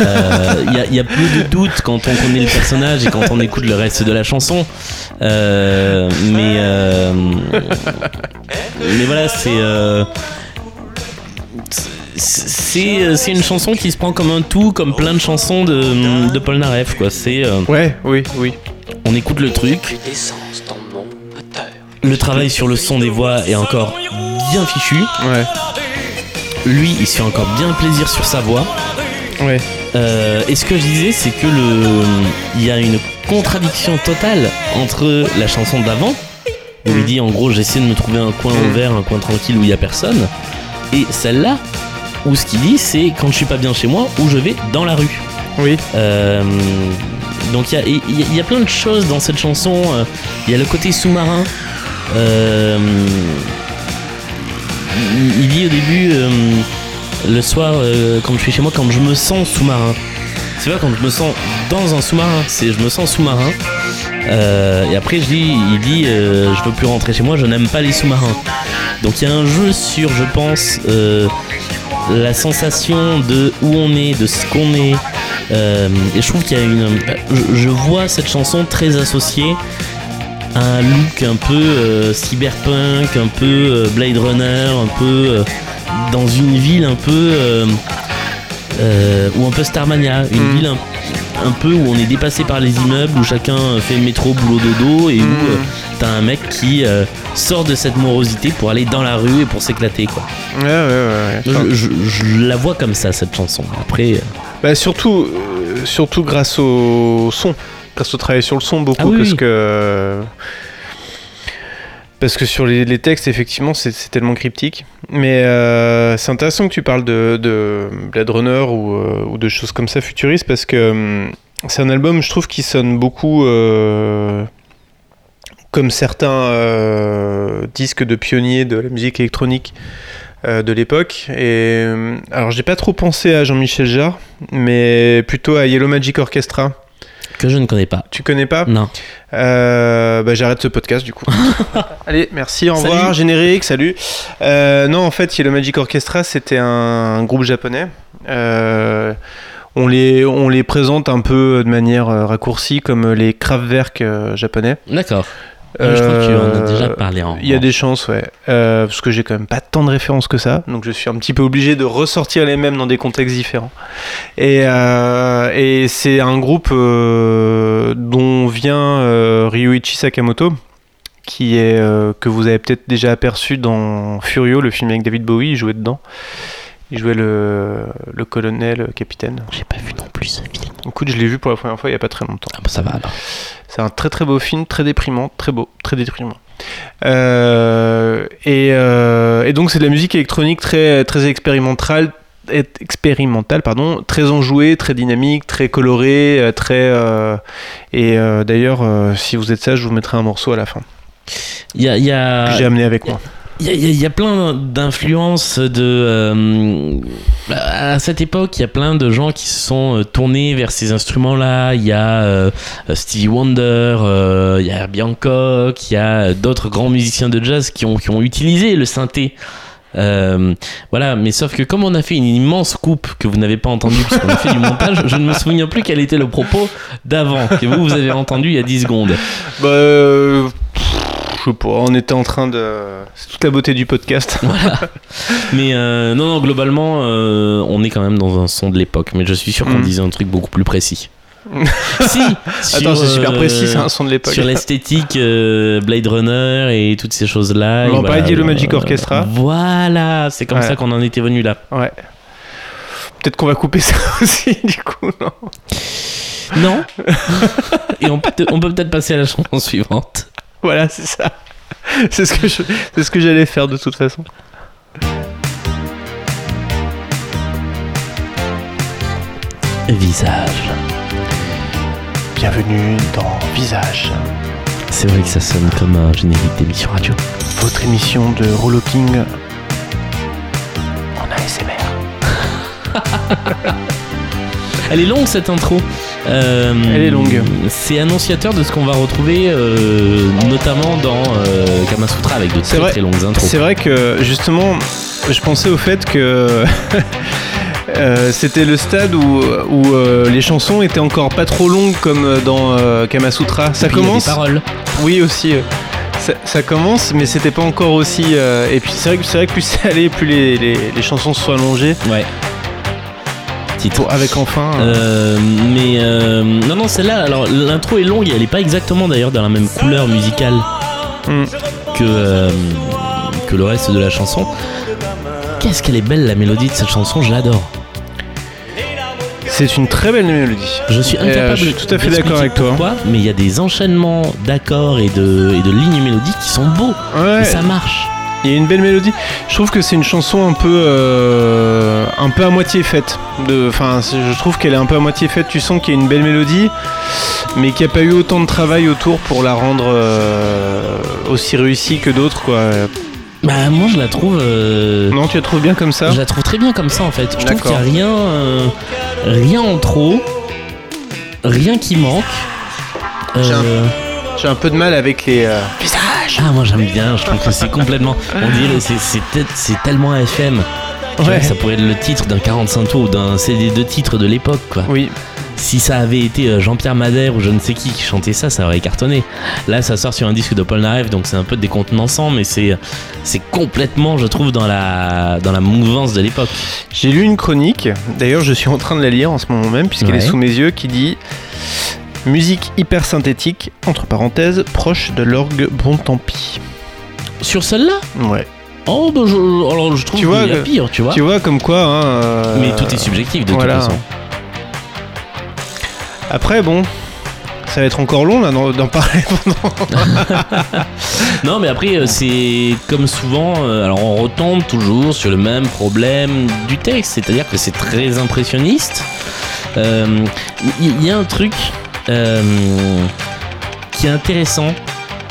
Euh, Il y, a, il y a peu de doute quand on connaît le personnage et quand on écoute le reste de la chanson. Euh, mais euh, mais voilà, c'est euh, c'est une chanson qui se prend comme un tout, comme plein de chansons de, de Paul Naref quoi. C'est euh, Ouais, oui, oui. on écoute le truc, le travail sur le son des voix est encore bien fichu. Ouais. Lui, il se fait encore bien plaisir sur sa voix. Ouais. Euh, et ce que je disais, c'est que le, il y a une contradiction totale entre la chanson d'avant, où il dit en gros j'essaie de me trouver un coin Mm. ouvert, un coin tranquille où il y a personne, et celle-là, où ce qu'il dit c'est quand je suis pas bien chez moi, où je vais dans la rue. Oui. Euh, donc il y a, y a- il y a plein de choses dans cette chanson. Euh, Il y a le côté sous-marin. Euh, il, dit au début, euh, le soir, euh, quand je suis chez moi, quand je me sens sous-marin. C'est pas quand je me sens dans un sous-marin, c'est je me sens sous-marin. Euh, et après, je dis, il dit Je veux plus rentrer chez moi, je n'aime pas les sous-marins. Donc il y a un jeu sur, je pense, la sensation de où on est, de ce qu'on est. Et je trouve qu'il y a une. Je, vois cette chanson très associée un look un peu euh, cyberpunk, un peu euh, Blade Runner, un peu euh, dans une ville un peu. ou un peu Starmania, une Mm. ville un, un peu où on est dépassé par les immeubles, où chacun fait métro, boulot, dodo, et où Mm. t'as un mec qui sort de cette morosité pour aller dans la rue et pour s'éclater quoi. Ouais, ouais, ouais. Je, je- je la vois comme ça cette chanson. Après, Bah, surtout, surtout grâce au son, grâce au travail sur le son beaucoup, Ah oui, parce oui. que parce que sur les, les textes, effectivement, c'est tellement cryptique. Mais euh, c'est intéressant que tu parles de, de Blade Runner ou, euh, ou de choses comme ça futuristes, parce que hum, c'est un album, je trouve, qui sonne beaucoup euh, comme certains disques de pionniers de la musique électronique de l'époque. Et euh, alors, j'ai pas trop pensé à Jean-Michel Jarre, mais plutôt à Yellow Magic Orchestra. Que je ne connais pas. Tu connais pas Non. Euh, bah, J'arrête ce podcast du coup. (laughs) Allez, merci, au revoir, Salut. générique, salut. Euh, non, en fait, Yellow Magic Orchestra, c'était un, un groupe japonais. Euh, on, les, on les présente un peu de manière euh, raccourcie comme les Kraftwerk japonais. D'accord. Euh, je crois que tu en as Euh, déjà parlé en. Il y a des chances, ouais. Euh, parce que j'ai quand même pas tant de références que ça. Donc je suis un petit peu obligé de ressortir les mêmes dans des contextes différents. Et, euh, et c'est un groupe euh, dont vient euh, Ryuichi Sakamoto, qui est, euh, que vous avez peut-être déjà aperçu dans Furio, le film avec David Bowie. Il jouait dedans. Il jouait le, le colonel, le capitaine. J'ai pas vu non plus ce film. Écoute, je l'ai vu pour la première fois il y a pas très longtemps. Ah bah ça va alors. C'est un très très beau film, très déprimant, très beau, très déprimant. Euh, et, euh, et donc c'est de la musique électronique très très expérimentale, expérimentale pardon, très enjouée, très dynamique, très colorée, euh, très euh, et euh, d'ailleurs euh, si vous êtes sage, je vous mettrai un morceau à la fin Il y a, il y a- que j'ai amené avec moi. Il y, a- plein d'influences de. euh, à cette époque, il y a plein de gens qui se sont euh, tournés vers ces instruments-là. Il y a euh, Stevie Wonder, euh, il y a Herbie Hancock, il y a d'autres grands musiciens de jazz qui ont, qui ont utilisé le synthé. Voilà, mais sauf que comme on a fait une immense coupe que vous n'avez pas entendue puisqu'on a fait du montage, je ne me souviens plus quel était le propos d'avant que vous, vous avez entendu il y a 10 secondes. Bah, je sais pas, on était en train de c'est toute la beauté du podcast. (laughs) Mais euh, non, non, globalement, euh, on est quand même dans un son de l'époque. Mais je suis sûr qu'on Mm. disait un truc beaucoup plus précis. (laughs) si Attends, c'est super euh, précis, c'est un son de l'époque. Sur l'esthétique euh, Blade Runner et toutes ces choses-là. On va parler d'Yellow Magic euh, Orchestra. Voilà, c'est comme Ouais. ça qu'on en était venu là. Ouais. Peut-être qu'on va couper ça (laughs) aussi, du coup, non? Non Et on peut, on peut peut-être passer à la chanson suivante. Voilà, c'est ça. C'est ce que je- c'est ce que j'allais faire de toute façon. Visage. Bienvenue dans Visage, C'est vrai que ça sonne comme un générique d'émission radio. votre émission de Rolocking en ASMR. Elle est longue cette intro. Euh, Elle est longue. C'est annonciateur de ce qu'on va retrouver euh, notamment dans euh, Kamasutra avec de très vrai. très longues intros. C'est vrai que justement, je pensais au fait que (laughs) euh, c'était le stade où, où euh, les chansons étaient encore pas trop longues comme dans euh, Kamasutra. Ça Et puis, il y a commence. des paroles. Oui aussi. Ça, ça commence, mais c'était pas encore aussi. et puis c'est vrai que c'est vrai que plus ça allait, plus les, les, les chansons se sont allongées. Ouais. Titre. Avec enfin. euh, Euh, mais euh, non non celle-là alors l'intro est longue et elle est pas exactement d'ailleurs dans la même couleur musicale hmm. que euh, que le reste de la chanson. Qu'est-ce qu'elle est belle la mélodie de cette chanson, je l'adore. C'est une très belle mélodie. Je suis Euh, incapable je suis tout à fait d'accord avec toi. pourquoi, mais il y a des enchaînements d'accords et de, et de lignes mélodiques qui sont beaux. Ouais, Et ça marche. Il y a une belle mélodie. Je trouve que c'est une chanson un peu, euh, un peu à moitié faite. Enfin, je trouve qu'elle est un peu à moitié faite. Tu sens qu'il y a une belle mélodie, mais qu'il n'y a pas eu autant de travail autour pour la rendre euh, aussi réussie que d'autres, quoi. Bah moi je la trouve. euh, Non, tu la trouves bien comme ça Je la trouve très bien comme ça en fait. Je trouve qu'il n'y a rien, rien en trop, rien qui manque. J'ai un- J'ai un peu de mal avec les. Ah, moi j'aime bien, je trouve que c'est complètement. On dirait, c'est- tellement FM. Ouais. Ça pourrait être le titre d'un 45 tours ou d'un CD de titres de l'époque, quoi. Oui. Si ça avait été euh, Jean-Pierre Madère ou je ne sais qui qui chantait ça, ça aurait cartonné. Là, ça sort sur un disque de Paul Naref, donc c'est un peu décontenançant, mais c'est c'est complètement, je trouve, dans la dans la mouvance de l'époque. J'ai lu une chronique, d'ailleurs je suis en train de la lire en ce moment même, puisqu'elle Ouais. est sous mes yeux, qui dit Musique hyper synthétique, entre parenthèses, proche de l'orgue Bon Tant Pis. Sur celle-là, Ouais. oh, bah, je, alors je trouve Tu vois que- pire, tu vois. Tu vois comme quoi. Hein, euh, Mais tout est subjectif de voilà. toute façon. Après, bon, ça va être encore long là d'en parler (laughs) pendant. (laughs) Non, mais après, euh, c'est comme souvent, euh, alors on retombe toujours sur le même problème du texte, c'est-à-dire que c'est très impressionniste. Euh, Il y, y a un truc qui est intéressant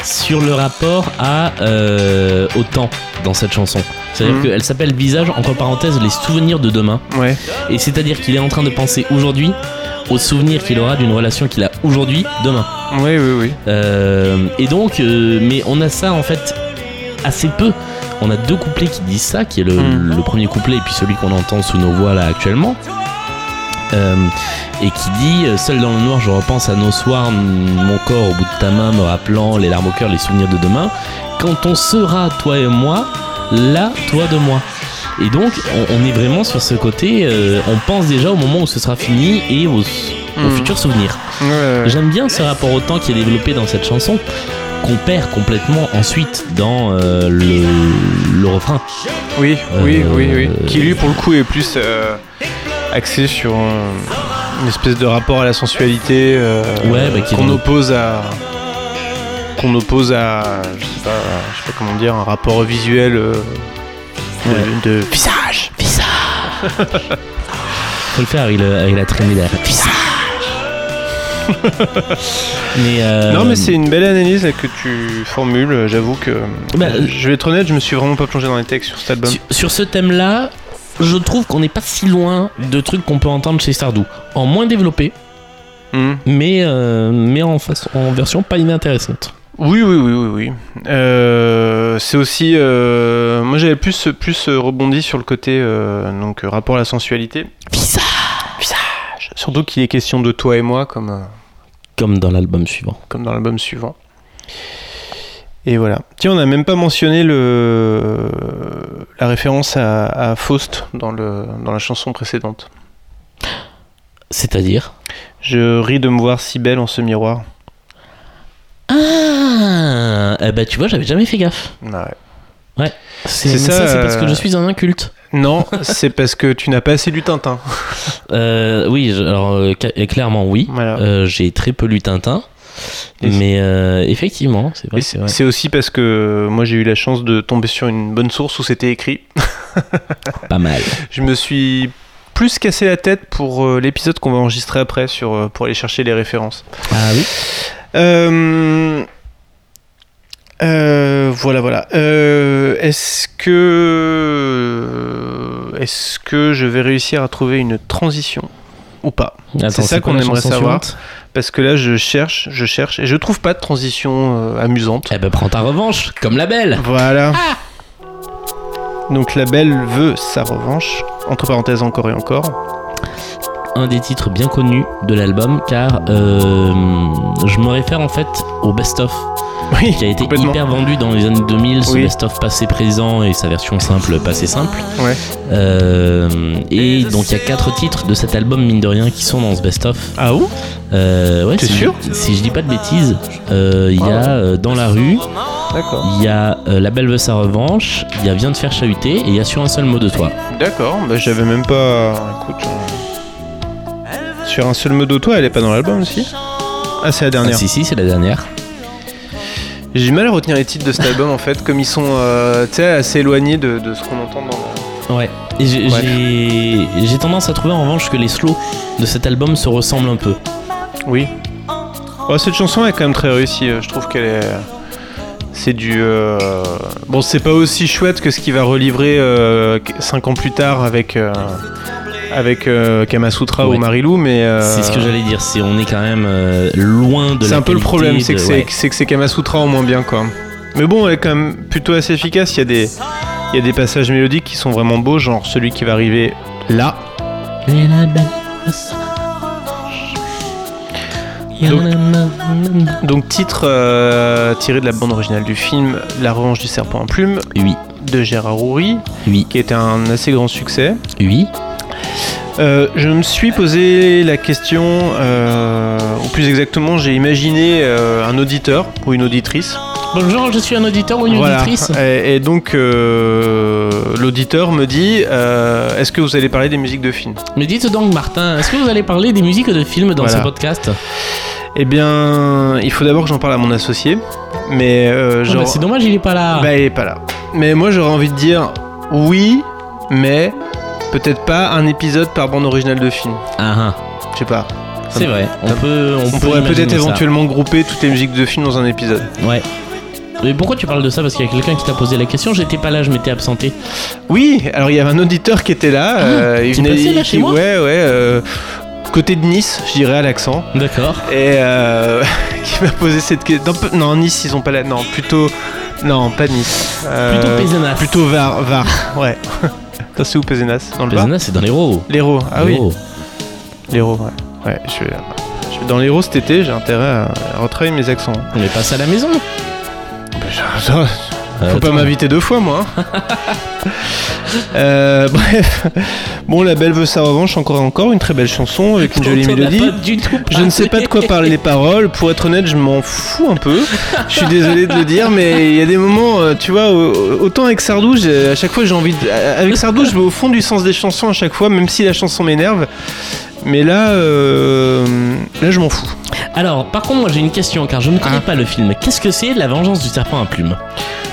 sur le rapport à, euh, au temps dans cette chanson. C'est-à-dire Mhm. qu'elle s'appelle Visage, entre parenthèses, les souvenirs de demain. Ouais. Et c'est-à-dire qu'il est en train de penser aujourd'hui aux souvenirs qu'il aura d'une relation qu'il a aujourd'hui, demain. Oui, oui, oui. Euh, et donc, euh, mais on a ça en fait assez peu. On a deux couplets qui disent ça, qui est le, le premier couplet et puis celui qu'on entend sous nos voix là actuellement. Euh, et qui dit euh, Seul dans le noir, je repense à nos soirs, m- mon corps au bout de ta main, me rappelant les larmes au cœur, les souvenirs de demain. Quand on sera, toi et moi, là, toi de moi. Et donc, on, on est vraiment sur ce côté, euh, on pense déjà au moment où ce sera fini et aux, aux Mm. futurs souvenirs. Ouais, ouais, ouais. J'aime bien ce rapport au temps qui est développé dans cette chanson, qu'on perd complètement ensuite dans euh, le, le refrain. Oui, oui, Euh, oui, oui. Qui lui, pour le coup, est plus axé sur euh, une espèce de rapport à la sensualité euh, Ouais, bah, qu'on oppose à qu'on oppose à je sais pas, je sais pas comment dire, un rapport visuel euh, de, de visage. Faut le faire avec, le- avec la traînée derrière. mais euh, Non, mais c'est une belle analyse là, que tu formules. J'avoue que Bah, euh, je vais être honnête, je me suis vraiment pas plongé dans les textes sur cet album. sur, sur ce thème-là, je trouve qu'on n'est pas si loin de trucs qu'on peut entendre chez Sardou. En moins développé, Hmm. mais, euh, mais en, façon- en version pas inintéressante. Oui, oui, oui, oui, oui. Euh, c'est aussi, euh, moi j'avais plus plus rebondi sur le côté donc rapport à la sensualité. Visage Visage. Surtout qu'il est question de toi et moi comme Comme dans l'album suivant. comme dans l'album suivant. Et voilà. Tiens, on n'a même pas mentionné le la référence à, à Faust dans le dans la chanson précédente. C'est-à-dire? Je ris de me voir si belle en ce miroir. Ah eh ben, tu vois, j'avais jamais fait gaffe. Ouais. C'est C'est ça, ça, c'est parce que euh, je suis un inculte. Non, (laughs) c'est parce que tu n'as pas assez lu Tintin. Euh, oui, alors euh, ca- clairement oui. Voilà. Euh, J'ai très peu lu Tintin. Et c'est- Mais euh, effectivement, c'est vrai. C'est. C'est aussi parce que moi j'ai eu la chance de tomber sur une bonne source où c'était écrit. (laughs) Pas mal. Je me suis plus cassé la tête pour euh, l'épisode qu'on va enregistrer après sur, euh, pour aller chercher les références. Ah oui Euh, voilà, voilà. Est-ce que est-ce que je vais réussir à trouver une transition ou pas? Attends, ça qu'on aimerait savoir. suivante? Parce que là, je cherche, je cherche et je trouve pas de transition euh, amusante. Eh ben prends ta revanche, comme la belle. Voilà. Donc la belle veut sa revanche. Entre parenthèses encore et encore. Un des titres bien connus de l'album, car euh, je me réfère en fait au best-of Oui, qui a été hyper vendu dans les années 2000, ce Oui. best-of passé présent et sa version simple passé simple. Ouais. Euh, et donc il y a quatre titres de cet album mine de rien qui sont dans ce best-of. Ah où? Euh, ouais, T'es si, sûr? Si je dis pas de bêtises, euh, il y a euh, Dans la rue, D'accord. il y a euh, La belle veut sa revanche, il y a Viens te faire chahuter et il y a Sur un seul mot de toi. D'accord. Bah j'avais même pas. Écoute. euh, Sur un seul mot d'auto, elle est pas dans l'album aussi Ah, c'est la Ah, dernière. si, si, c'est la dernière. J'ai du mal à retenir les titres de cet album en fait, comme ils sont euh, assez éloignés de, de ce qu'on entend dans. Ouais. Et j'ai- Ouais. j'ai j'ai tendance à trouver en revanche que les slows de cet album se ressemblent un peu. Oui. Oh, cette chanson est quand même très réussie. euh, Je trouve qu'elle est. C'est du. euh, Bon, c'est pas aussi chouette que ce qu'il va relivrer 5 ans plus tard avec. Avec euh, Kamasutra Ouais. ou Marilou, mais euh, C'est ce que j'allais dire. C'est on est quand même euh, loin de. c'est un peu le problème, c'est que c'est ouais. c'est Kamasutra en moins bien quoi. Mais bon, elle est quand même plutôt assez efficace. Il y a des il y a des passages mélodiques qui sont vraiment beaux, genre celui qui va arriver là. Donc titre euh, tiré de la bande originale du film La Revanche du serpent en plume Oui, de Gérard Houry, oui, qui était un assez grand succès. oui. Euh, je me suis posé la question, euh, ou plus exactement, j'ai imaginé euh, un auditeur ou une auditrice. Bonjour, je suis un auditeur ou une Voilà. auditrice? Et, et donc l'auditeur me dit Est-ce que vous allez parler des musiques de films? Mais dites donc, Martin, est-ce que vous allez parler des musiques de films dans Voilà. ce podcast? Eh bien, il faut d'abord que j'en parle à mon associé. Mais euh, Oh, bah, C'est dommage, il est pas là. Bah, il est pas là. Mais moi, j'aurais envie de dire oui, mais peut-être pas un épisode par bande originale de film. Ah, ah. Je sais pas. c'est vrai. On peut. On, On, peut pourrait peut-être éventuellement grouper toutes les musiques de films dans un épisode. Ouais. Mais pourquoi tu parles de ça? Parce qu'il y a quelqu'un qui t'a posé la question. J'étais pas là, je m'étais absenté. Oui, alors il y avait un auditeur qui était là. euh, il t'es passé là qui- chez moi? Ouais, ouais. euh, côté de Nice, je dirais à l'accent. D'accord. Et euh, (laughs) qui m'a posé cette question. Non, non, Nice, ils ont pas la. Non, plutôt. Non, pas Nice. Euh, Plutôt Pézenas. Plutôt Var. Var, ouais. (laughs) Ça, c'est où Pézenas Dans le Pézenas, c'est dans l'héros. L'Hérault. Ah oui, l'Hérault, ouais. Ouais, je vais, je dans l'Hérault cet été, j'ai intérêt à, retravailler mes accents. On est passé à la maison. Ça, Euh, Faut pas m'inviter deux fois, moi. hein. (laughs) Euh, (laughs) bref. Bon, la belle veut sa revanche, encore et encore, une très belle chanson avec une jolie mélodie. Je ne sais pas de quoi parler les paroles. Pour être honnête, je m'en fous un peu. Je suis désolé de le dire, mais il y a des moments, euh, tu vois, au- autant avec Sardou, à chaque fois j'ai envie de... Avec Sardou, je vais au fond du sens des chansons à chaque fois, même si la chanson m'énerve. Mais là, euh, là, je m'en fous. Alors, par contre, moi j'ai une question car je ne connais Ah. pas le film. Qu'est-ce que c'est La Vengeance du serpent à plume?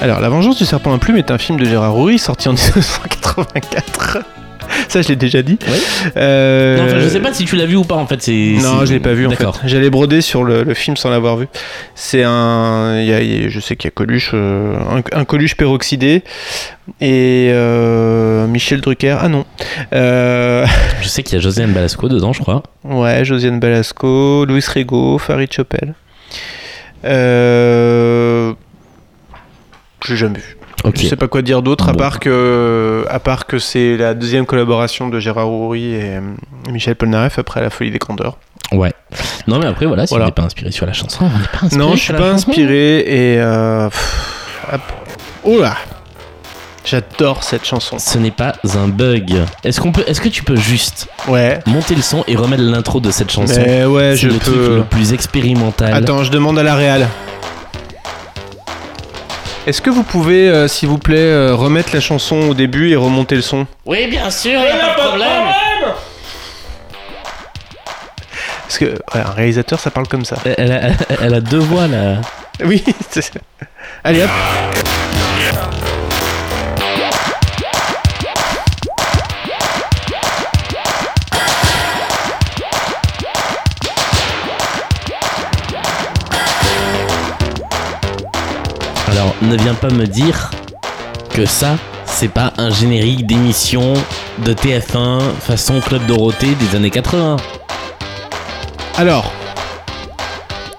Alors, La Vengeance du serpent à plume est un film de Gérard Houry sorti en (laughs) 1984. (laughs) Ça, je l'ai déjà dit. Oui. Euh, Non, enfin, je sais pas si tu l'as vu ou pas en fait. C'est, Non, je l'ai pas vu en fait. D'accord. J'allais broder sur le, le film sans l'avoir vu. C'est un, il y a- il y a- je sais qu'il y a Coluche, euh, un, un Coluche peroxydé et euh, Michel Drucker. Ah non. Euh, (laughs) Je sais qu'il y a Josiane Balasco dedans, je crois. ouais, Josiane Balasco, Louis Rego, Farid Chopel. Euh, j'ai jamais vu. Ok. Je sais pas quoi dire d'autre à Bon. part que, à part que c'est la deuxième collaboration de Gérard Houry et Michel Polnareff après La Folie des Grandeurs. Ouais. Non, mais après, voilà, si Voilà. on n'est pas inspiré sur la chanson, on n'est pas inspiré Non, je suis pas inspiré et. Euh... Oh là J'adore cette chanson. Ce n'est pas un bug. Est-ce qu'on peut, est-ce que tu peux juste Ouais. monter le son et remettre l'intro de cette chanson Mais ouais, je le truc peux. le plus expérimental. Attends, je demande à la réal. Est-ce que vous pouvez, euh, s'il vous plaît, euh, remettre la chanson au début et remonter le son Oui, bien sûr, y a pas de problème. Parce que ouais, un réalisateur, ça parle comme ça. Elle, elle a, elle a deux voix là. Oui. (laughs) c'est- Allez hop. Ne viens pas me dire que ça, c'est pas un générique d'émission de TF1 façon Club Dorothée des années 80. Alors,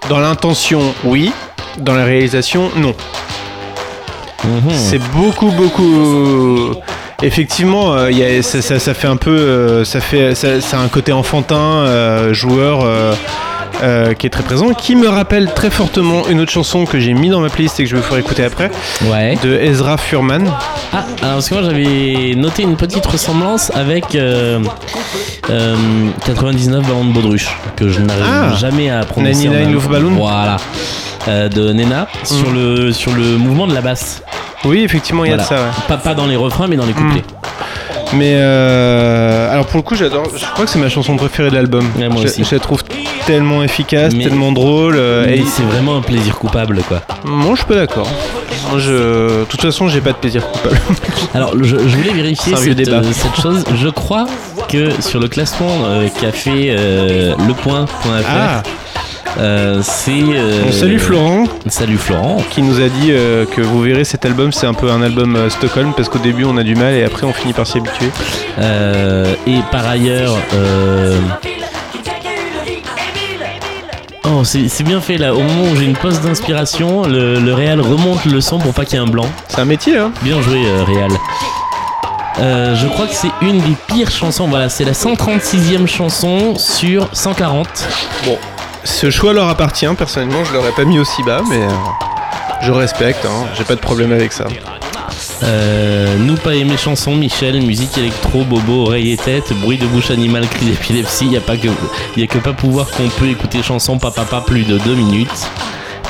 dans l'intention, oui. Dans la réalisation, non. Mhm. C'est beaucoup, beaucoup. Effectivement, euh, il y a- ça, ça- ça fait un peu. euh, ça fait, ça, ça a un côté enfantin, euh, joueur. Euh, euh, qui est très présent, qui me rappelle très fortement une autre chanson que j'ai mis dans ma playlist et que je vais vous faire écouter après, Ouais. de Ezra Furman. Ah, alors parce que moi j'avais noté une petite ressemblance avec euh, euh, 99 Ballon de Baudruche, que je n'arrive Ah. jamais à prononcer. 99 en allemand. Luftballon. Voilà. Euh, de Nena sur, le, sur le mouvement de la basse. Oui, effectivement, il y a de ça. ouais. Pas, pas dans les refrains, mais dans les couplets. Mais euh, alors pour le coup, j'adore. Je crois que c'est ma chanson préférée de l'album. Ouais, moi je, aussi. je la trouve tellement efficace, Mais- tellement drôle. euh, et c'est vraiment un plaisir coupable, quoi. moi, je suis pas d'accord. Je, de toute façon, j'ai pas de plaisir coupable. (laughs) Alors, je, je voulais vérifier cette, débat. euh, cette chose. Je crois que sur le classement euh, qu'a fait euh, lepoint.fr, Ah, Euh, c'est. euh, Bon, salut Florent, Salut Florent. qui nous a dit euh, que vous verrez cet album, c'est un peu un album euh, Stockholm, parce qu'au début on a du mal et après on finit par s'y habituer. Euh, et par ailleurs. euh, Oh, c'est bien fait là. Au moment où j'ai une pause d'inspiration, le, le Real remonte le son pour pas qu'il y ait un blanc. C'est un métier, hein Bien joué, euh, Real. Euh, je crois que c'est une des pires chansons. Voilà, c'est la 136e chanson sur 140. Ce choix leur appartient, personnellement je l'aurais pas mis aussi bas, mais euh, je respecte, hein, j'ai pas de problème avec ça. Euh, nous pas aimer chanson, Michel, musique électro, bobo, oreille et tête, bruit de bouche animale, cri d'épilepsie, y a pas que, y a que pas pouvoir qu'on peut écouter chanson papa pas plus de deux minutes.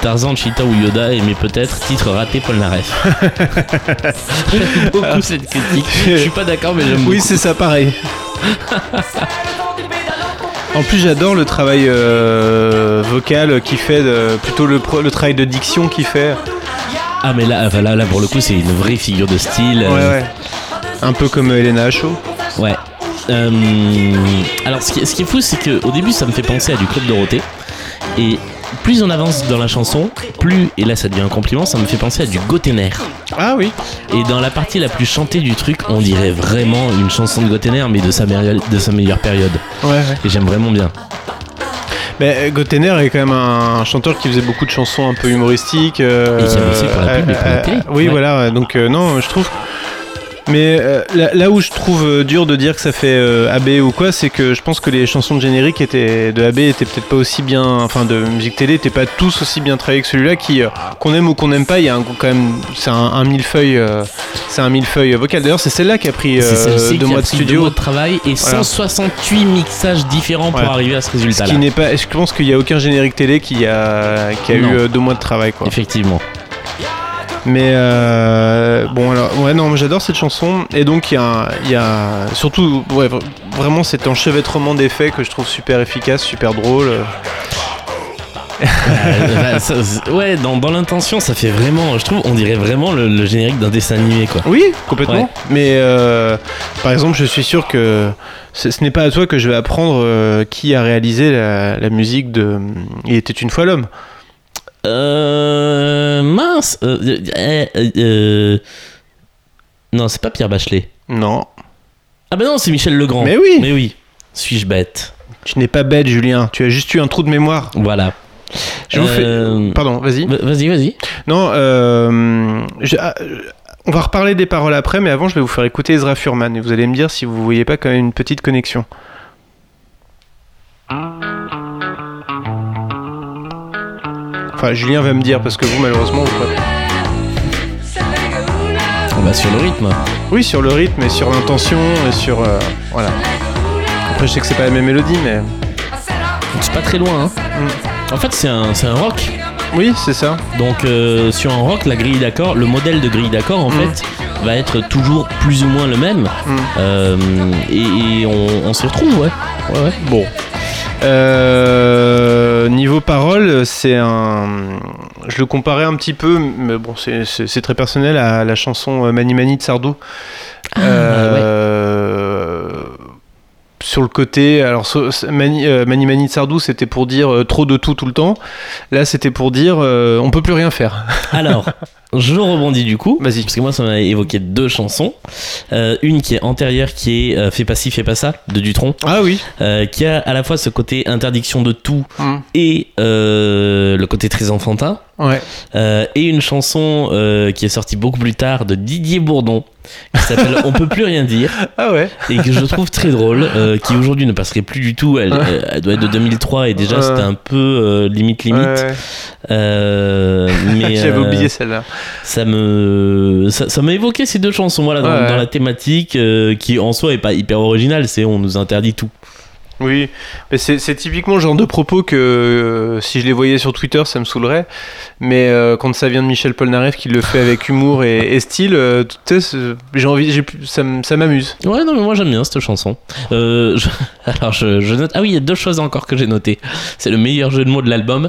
Tarzan, Cheetah ou Yoda, mais peut-être titre raté Polnareff. (laughs) J'aime beaucoup cette critique. Je suis pas d'accord, mais j'aime Oui, beaucoup. c'est ça, pareil. (laughs) En plus, j'adore le travail euh, vocal qu'il fait, de- plutôt le, travail de diction qu'il fait. Ah, mais là, enfin, là, là, pour le coup, c'est une vraie figure de style. Ouais, euh, ouais. Un peu comme Elena Acho. Ouais. Euh, alors, ce qui, ce qui est fou, c'est que au début, ça me fait penser à du Club Dorothée. Et plus on avance dans la chanson, plus, et là ça devient un compliment, ça me fait penser à du Gotener. Ah oui. Et dans la partie la plus chantée du truc, on dirait vraiment une chanson de Gotener, mais de sa, meilleure- de sa meilleure période. Ouais, ouais. Et j'aime vraiment bien. Mais Gotener est quand même un chanteur qui faisait beaucoup de chansons un peu humoristiques. euh, Et qui a bossé pour la pub et pour la euh, télé. Oui, Ouais. voilà. Donc, euh, non, je trouve. Mais euh, là, là où je trouve euh, dur de dire que ça fait euh, AB ou quoi, c'est que je pense que les chansons de générique étaient, de AB étaient peut-être pas aussi bien, enfin de musique télé, étaient pas tous aussi bien travaillés que celui-là, qui euh, qu'on aime ou qu'on n'aime pas, il y a un, quand même, c'est un, un millefeuille, c'est un millefeuille vocal. D'ailleurs, c'est celle-là qui a pris deux mois de studio. mois de travail et Voilà. 168 mixages différents pour arriver à ce Ce résultat-là. qui n'est pas, je pense qu'il y a aucun générique télé qui a, qui a eu Non. deux mois de travail, quoi. Effectivement. Mais euh, bon alors ouais non j'adore cette chanson et donc il y a, y surtout ouais, vra- vraiment cet enchevêtrement d'effets que je trouve super efficace, super drôle. Euh, (laughs) bah, ça- ouais, dans, dans l'intention, ça fait vraiment, je trouve, on dirait vraiment le, le générique d'un dessin animé, quoi. Oui complètement. Ouais. Mais euh, par exemple je suis sûr que ce, ce n'est pas à toi que je vais apprendre euh, qui a réalisé la, la musique de Il était une fois l'homme. Euh. Mince euh, euh, euh, Non, c'est pas Pierre Bachelet. Non. Ah bah non, c'est Michel Legrand. Mais oui. Mais oui. Suis-je bête? Tu n'es pas bête Julien, tu as juste eu un trou de mémoire. Voilà. Je vous fais... Pardon, vas-y. va- Vas-y, vas-y. Non, euh, je- ah, on va reparler des paroles après, mais avant, je vais vous faire écouter Ezra Furman et vous allez me dire si vous voyez pas quand même une petite connexion. Enfin, Julien va me dire parce que vous, malheureusement, vous pouvez pas. Va sur le rythme. Oui, sur le rythme et sur l'intention et sur euh, voilà. Après, je sais que c'est pas la même mélodie, mais C'est pas très loin, hein. Mm. En fait, c'est un, c'est un rock. oui, c'est ça. Donc, euh, sur un rock, la grille d'accord, le modèle de grille d'accord, en Mm. fait, va être toujours plus ou moins le même. Mm. Euh, et et on, on s'y retrouve, ouais. Ouais, ouais. Bon. Euh, niveau parole, c'est un. Je le comparais un petit peu, mais bon, c'est- très personnel à la chanson Mani Mani de Sardou. Ah, Euh, Sur le côté, alors Mani, euh, Mani Mani de Sardou, c'était pour dire euh, trop de tout tout le temps. Là, c'était pour dire euh, on peut plus rien faire. Alors, (laughs) je rebondis du coup. Vas-y. Parce que moi, ça m'a évoqué deux chansons. Euh, une qui est antérieure, qui est euh, Fais pas ci, fais pas ça, de Dutron. Ah oui. euh, qui a à la fois ce côté interdiction de tout Mm. et euh, le côté très enfantin. Ouais. Euh, et une chanson euh, qui est sortie beaucoup plus tard de Didier Bourdon qui s'appelle (laughs) On peut plus rien dire Ah ouais. et que je trouve très drôle euh, qui aujourd'hui ne passerait plus du tout elle, elle doit être de 2003 et déjà Ouais. c'était un peu euh, limite limite Ouais. Euh, (laughs) mais J'avais euh, oublié celle-là. Ça me ça, ça m'a évoqué ces deux chansons voilà dans, Ouais. dans la thématique euh, qui en soi est pas hyper originale c'est on nous interdit tout Oui, mais c'est typiquement le genre de propos que euh, si je les voyais sur Twitter, ça me saoulerait. Mais euh, quand ça vient de Michel Polnareff qui le fait avec humour et, et style, euh, j'ai envie, ça m'amuse. Ouais, non, mais moi j'aime bien cette chanson. Je- (laughs) Alors, je, je note. Ah oui, il y a deux choses encore que j'ai notées. C'est le meilleur jeu de mots de l'album.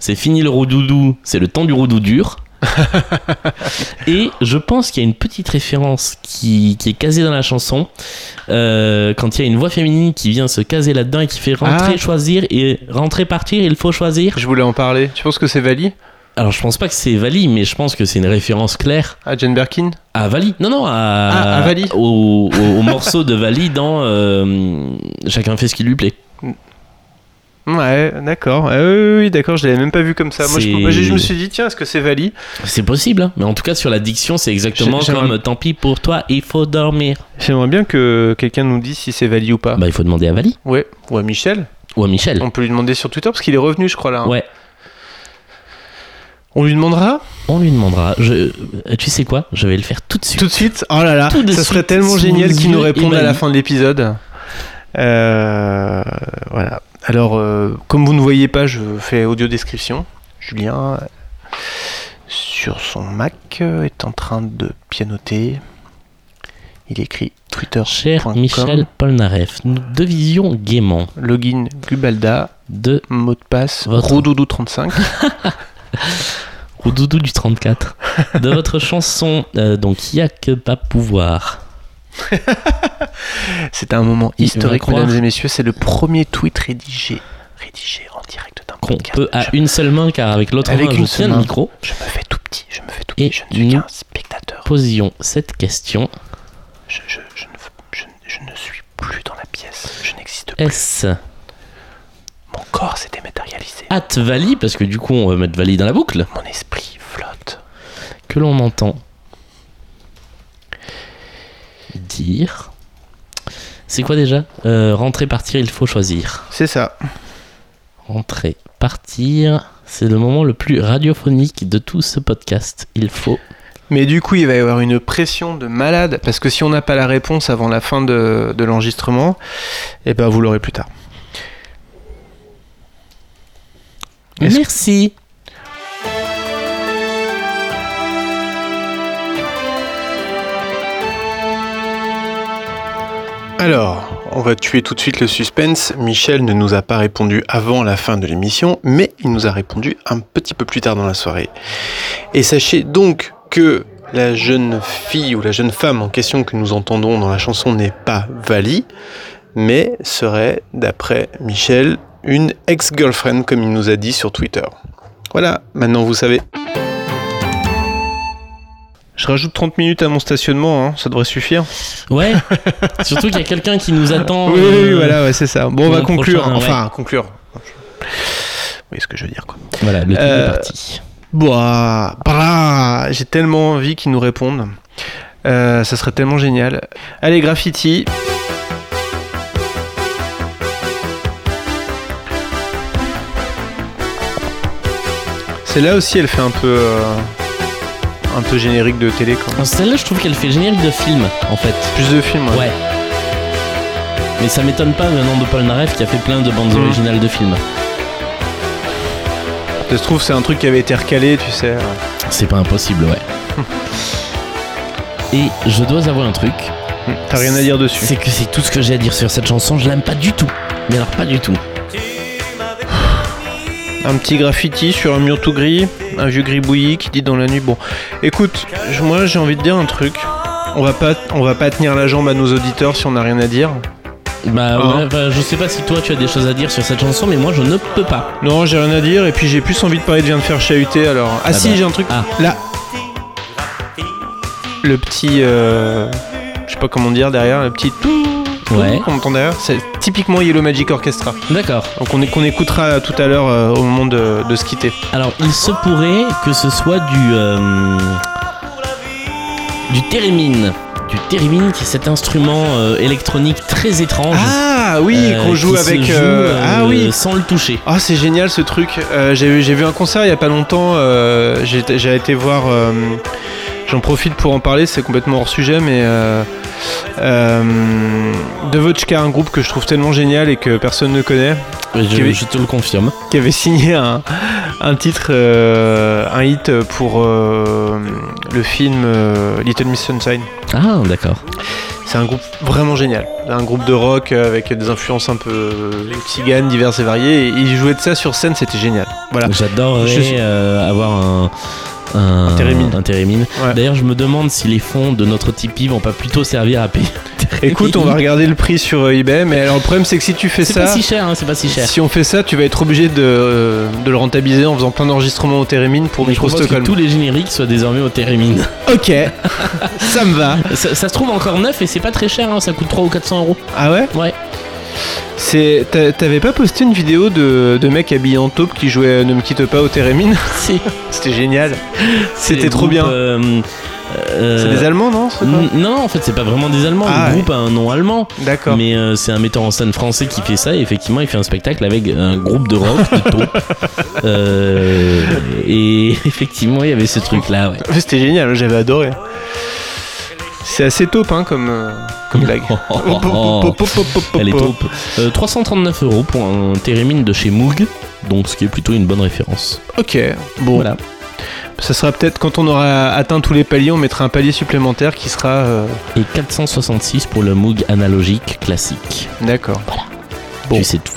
C'est fini le roudoudou, c'est le temps du roudou dur. (laughs) Et je pense qu'il y a une petite référence qui, qui est casée dans la chanson. euh, quand il y a une voix féminine qui vient se caser là-dedans et qui fait rentrer, Ah. choisir et rentrer, partir, il faut choisir. Je voulais en parler. Tu penses que c'est Vali Alors je pense pas que c'est Vali, mais je pense que c'est une référence claire À Jane Birkin? à Vali. Non, non, à, Ah, à Vali. Au, au- au morceau de Vali dans euh, Chacun fait ce qui lui plaît. Ouais, d'accord. Ah oui, d'accord, je l'avais même pas vu comme ça. Moi, je, me suis dit, tiens, est-ce que c'est Vali C'est possible, hein, mais en tout cas sur la diction, c'est exactement comme Tant pis pour toi, il faut dormir. J'aimerais bien que quelqu'un nous dise si c'est Vali ou pas. Bah, il faut demander à Vali Ouais, ou à Michel. ou à Michel. On peut lui demander sur Twitter parce qu'il est revenu, je crois, là. hein. Ouais, On lui demandera? On lui demandera. Je, euh, tu sais quoi? Je vais le faire tout de suite. tout de suite? Oh là là, Tout de ça serait suite, tellement sous génial qu'il nous réponde à la fin de l'épisode. Euh, voilà. Alors, euh, comme vous ne voyez pas, je fais audio description. Julien, sur son Mac, est en train de pianoter. Il écrit Twitter. Cher Michel Polnareff, nous devisions gaiement Login Gubalda, de mot de passe Votre. Roudoudou35. au (laughs) (laughs) doudou du 34 de votre chanson euh, donc il y a que pas pouvoir. (laughs) C'est un moment historique, mesdames et messieurs. C'est le premier tweet rédigé, rédigé en direct d'un qu'on peut à Je- une seule main car avec l'autre Avec main une je tiens seule le micro. Je me fais tout petit, je me fais tout Et petit, je ne suis qu'un spectateur. Posions cette question. Je, ne, suis plus dans la pièce, je n'existe plus. Est-ce Mon corps s'est dématérialisé, at Vali parce que du coup on va mettre Vali dans la boucle mon esprit flotte. que l'on entend C'est quoi déjà? Euh, Rentrer, partir, il faut choisir. C'est ça. Rentrer, partir, c'est le moment le plus radiophonique de tout ce podcast. Il faut. Mais du coup, il va y avoir une pression de malade, parce que si on n'a pas la réponse avant la fin de, de l'enregistrement, eh ben vous l'aurez plus tard. Merci. Alors, on va tuer tout de suite le suspense. Michel ne nous a pas répondu avant la fin de l'émission, mais il nous a répondu un petit peu plus tard dans la soirée. Et sachez donc que la jeune fille ou la jeune femme en question que nous entendons dans la chanson n'est pas Vali, mais serait, d'après Michel, une ex-girlfriend, comme il nous a dit sur Twitter. Voilà, maintenant vous savez. Je rajoute 30 minutes à mon stationnement, hein, ça devrait suffire. Ouais. (laughs) Surtout qu'il y a quelqu'un qui nous attend. Oui, oui, oui, euh, voilà, ouais, c'est ça. Bon, on va conclure. prochain, ouais. Enfin, conclure. Vous voyez ce que je veux dire, quoi. Voilà, le Euh, est parti. Boah, bra, j'ai tellement envie qu'ils nous répondent. Euh, ça serait tellement génial. Allez, graffiti. Celle-là aussi, elle fait un peu, euh, un peu générique de télé, quoi. Alors, Celle-là, je trouve qu'elle fait générique de film, en fait. Plus de films. ouais. Ouais. Mais ça m'étonne pas venant de Paul Naref qui a fait plein de bandes Mhm. originales de films. Ça se trouve, c'est un truc qui avait été recalé, tu sais. C'est pas impossible, ouais. (laughs) Et je dois avouer un truc. T'as rien à dire dessus. C'est que c'est tout ce que j'ai à dire sur cette chanson. Je l'aime pas du tout. Mais alors pas du tout. Un petit graffiti sur un mur tout gris, un vieux gribouillis qui dit dans la nuit. Bon, écoute, moi j'ai envie de dire un truc. On va pas, on va pas tenir la jambe à nos auditeurs si on n'a rien à dire. Bah Ah. ouais, bah, je sais pas si toi tu as des choses à dire sur cette chanson, mais moi je ne peux pas. Non, j'ai rien à dire. Et puis j'ai plus envie de parler de viens de faire chahuter. Alors, ah, Ah si, bah. j'ai un truc. Ah. Là, le petit, euh, je sais pas comment dire derrière, le petit tout. Ouais. Qu'on entend derrière, c'est typiquement Yellow Magic Orchestra. D'accord. Donc on, qu'on écoutera tout à l'heure euh, au moment de, de se quitter. Alors il se pourrait que ce soit du euh, du theremin. Du theremin qui est cet instrument euh, électronique très étrange. Ah oui, euh, qu'on joue qui se avec. joue, euh, ah euh, oui. Sans le toucher. Ah c'est génial ce truc. Euh, j'ai, vu- un concert il y a pas longtemps. euh, j'ai, été voir. euh, j'en profite pour en parler. C'est complètement hors sujet, mais euh, Devochka, un groupe que je trouve tellement génial et que personne ne connaît, Je, Qui- je te le confirme. qui avait signé un, un titre, euh, un hit pour euh, le film euh, Little Miss Sunshine. Ah d'accord. C'est un groupe vraiment génial. Un groupe de rock avec des influences un peu tziganes, diverses et variées. Et ils jouaient de ça sur scène, c'était génial. Voilà. J'adorerais Je avoir un, un, un térémine. Ouais. D'ailleurs, je me demande si les fonds de notre Tipeee vont pas plutôt servir à payer. Écoute, on va regarder le prix sur euh, eBay, mais alors le problème c'est que si tu fais C'est ça, pas si cher, hein, c'est pas si cher. si on fait ça, tu vas être obligé de, euh, de le rentabiliser en faisant plein d'enregistrements au térémine pour Mais je Micro que tous les génériques soient désormais au térémine. (laughs) Ok, ça me va. ça, ça se trouve encore neuf et c'est pas très cher, hein, ça coûte 3 ou 400 euros. Ah ouais? Ouais. C'est, t'a- t'avais pas posté une vidéo de, de mecs habillés en taupe qui jouaient à Ne me quitte pas au térémine (laughs) C'est C'était génial. C'était trop bien. euh, euh, C'est des Allemands, non truc-là Non, en fait, c'est pas vraiment des Allemands. Ah, le ouais. groupe a un nom allemand. D'accord. Mais euh, c'est un metteur en scène français qui fait ça et effectivement il fait un spectacle avec un groupe de rock de taupe. (laughs) Et (laughs) effectivement il y avait ce truc là ouais. Ouais, C'était génial, j'avais adoré. C'est assez taupe hein, comme, euh, comme blague. (laughs) Elle est taupe. Euh, 339 euros pour un térémine de chez Moog, donc ce qui est plutôt une bonne référence. Ok, bon. Voilà. Ça sera peut-être quand on aura atteint tous les paliers, on mettra un palier supplémentaire qui sera. euh, Et 466 pour le Moog analogique classique. D'accord. Bon. Tu sais tout.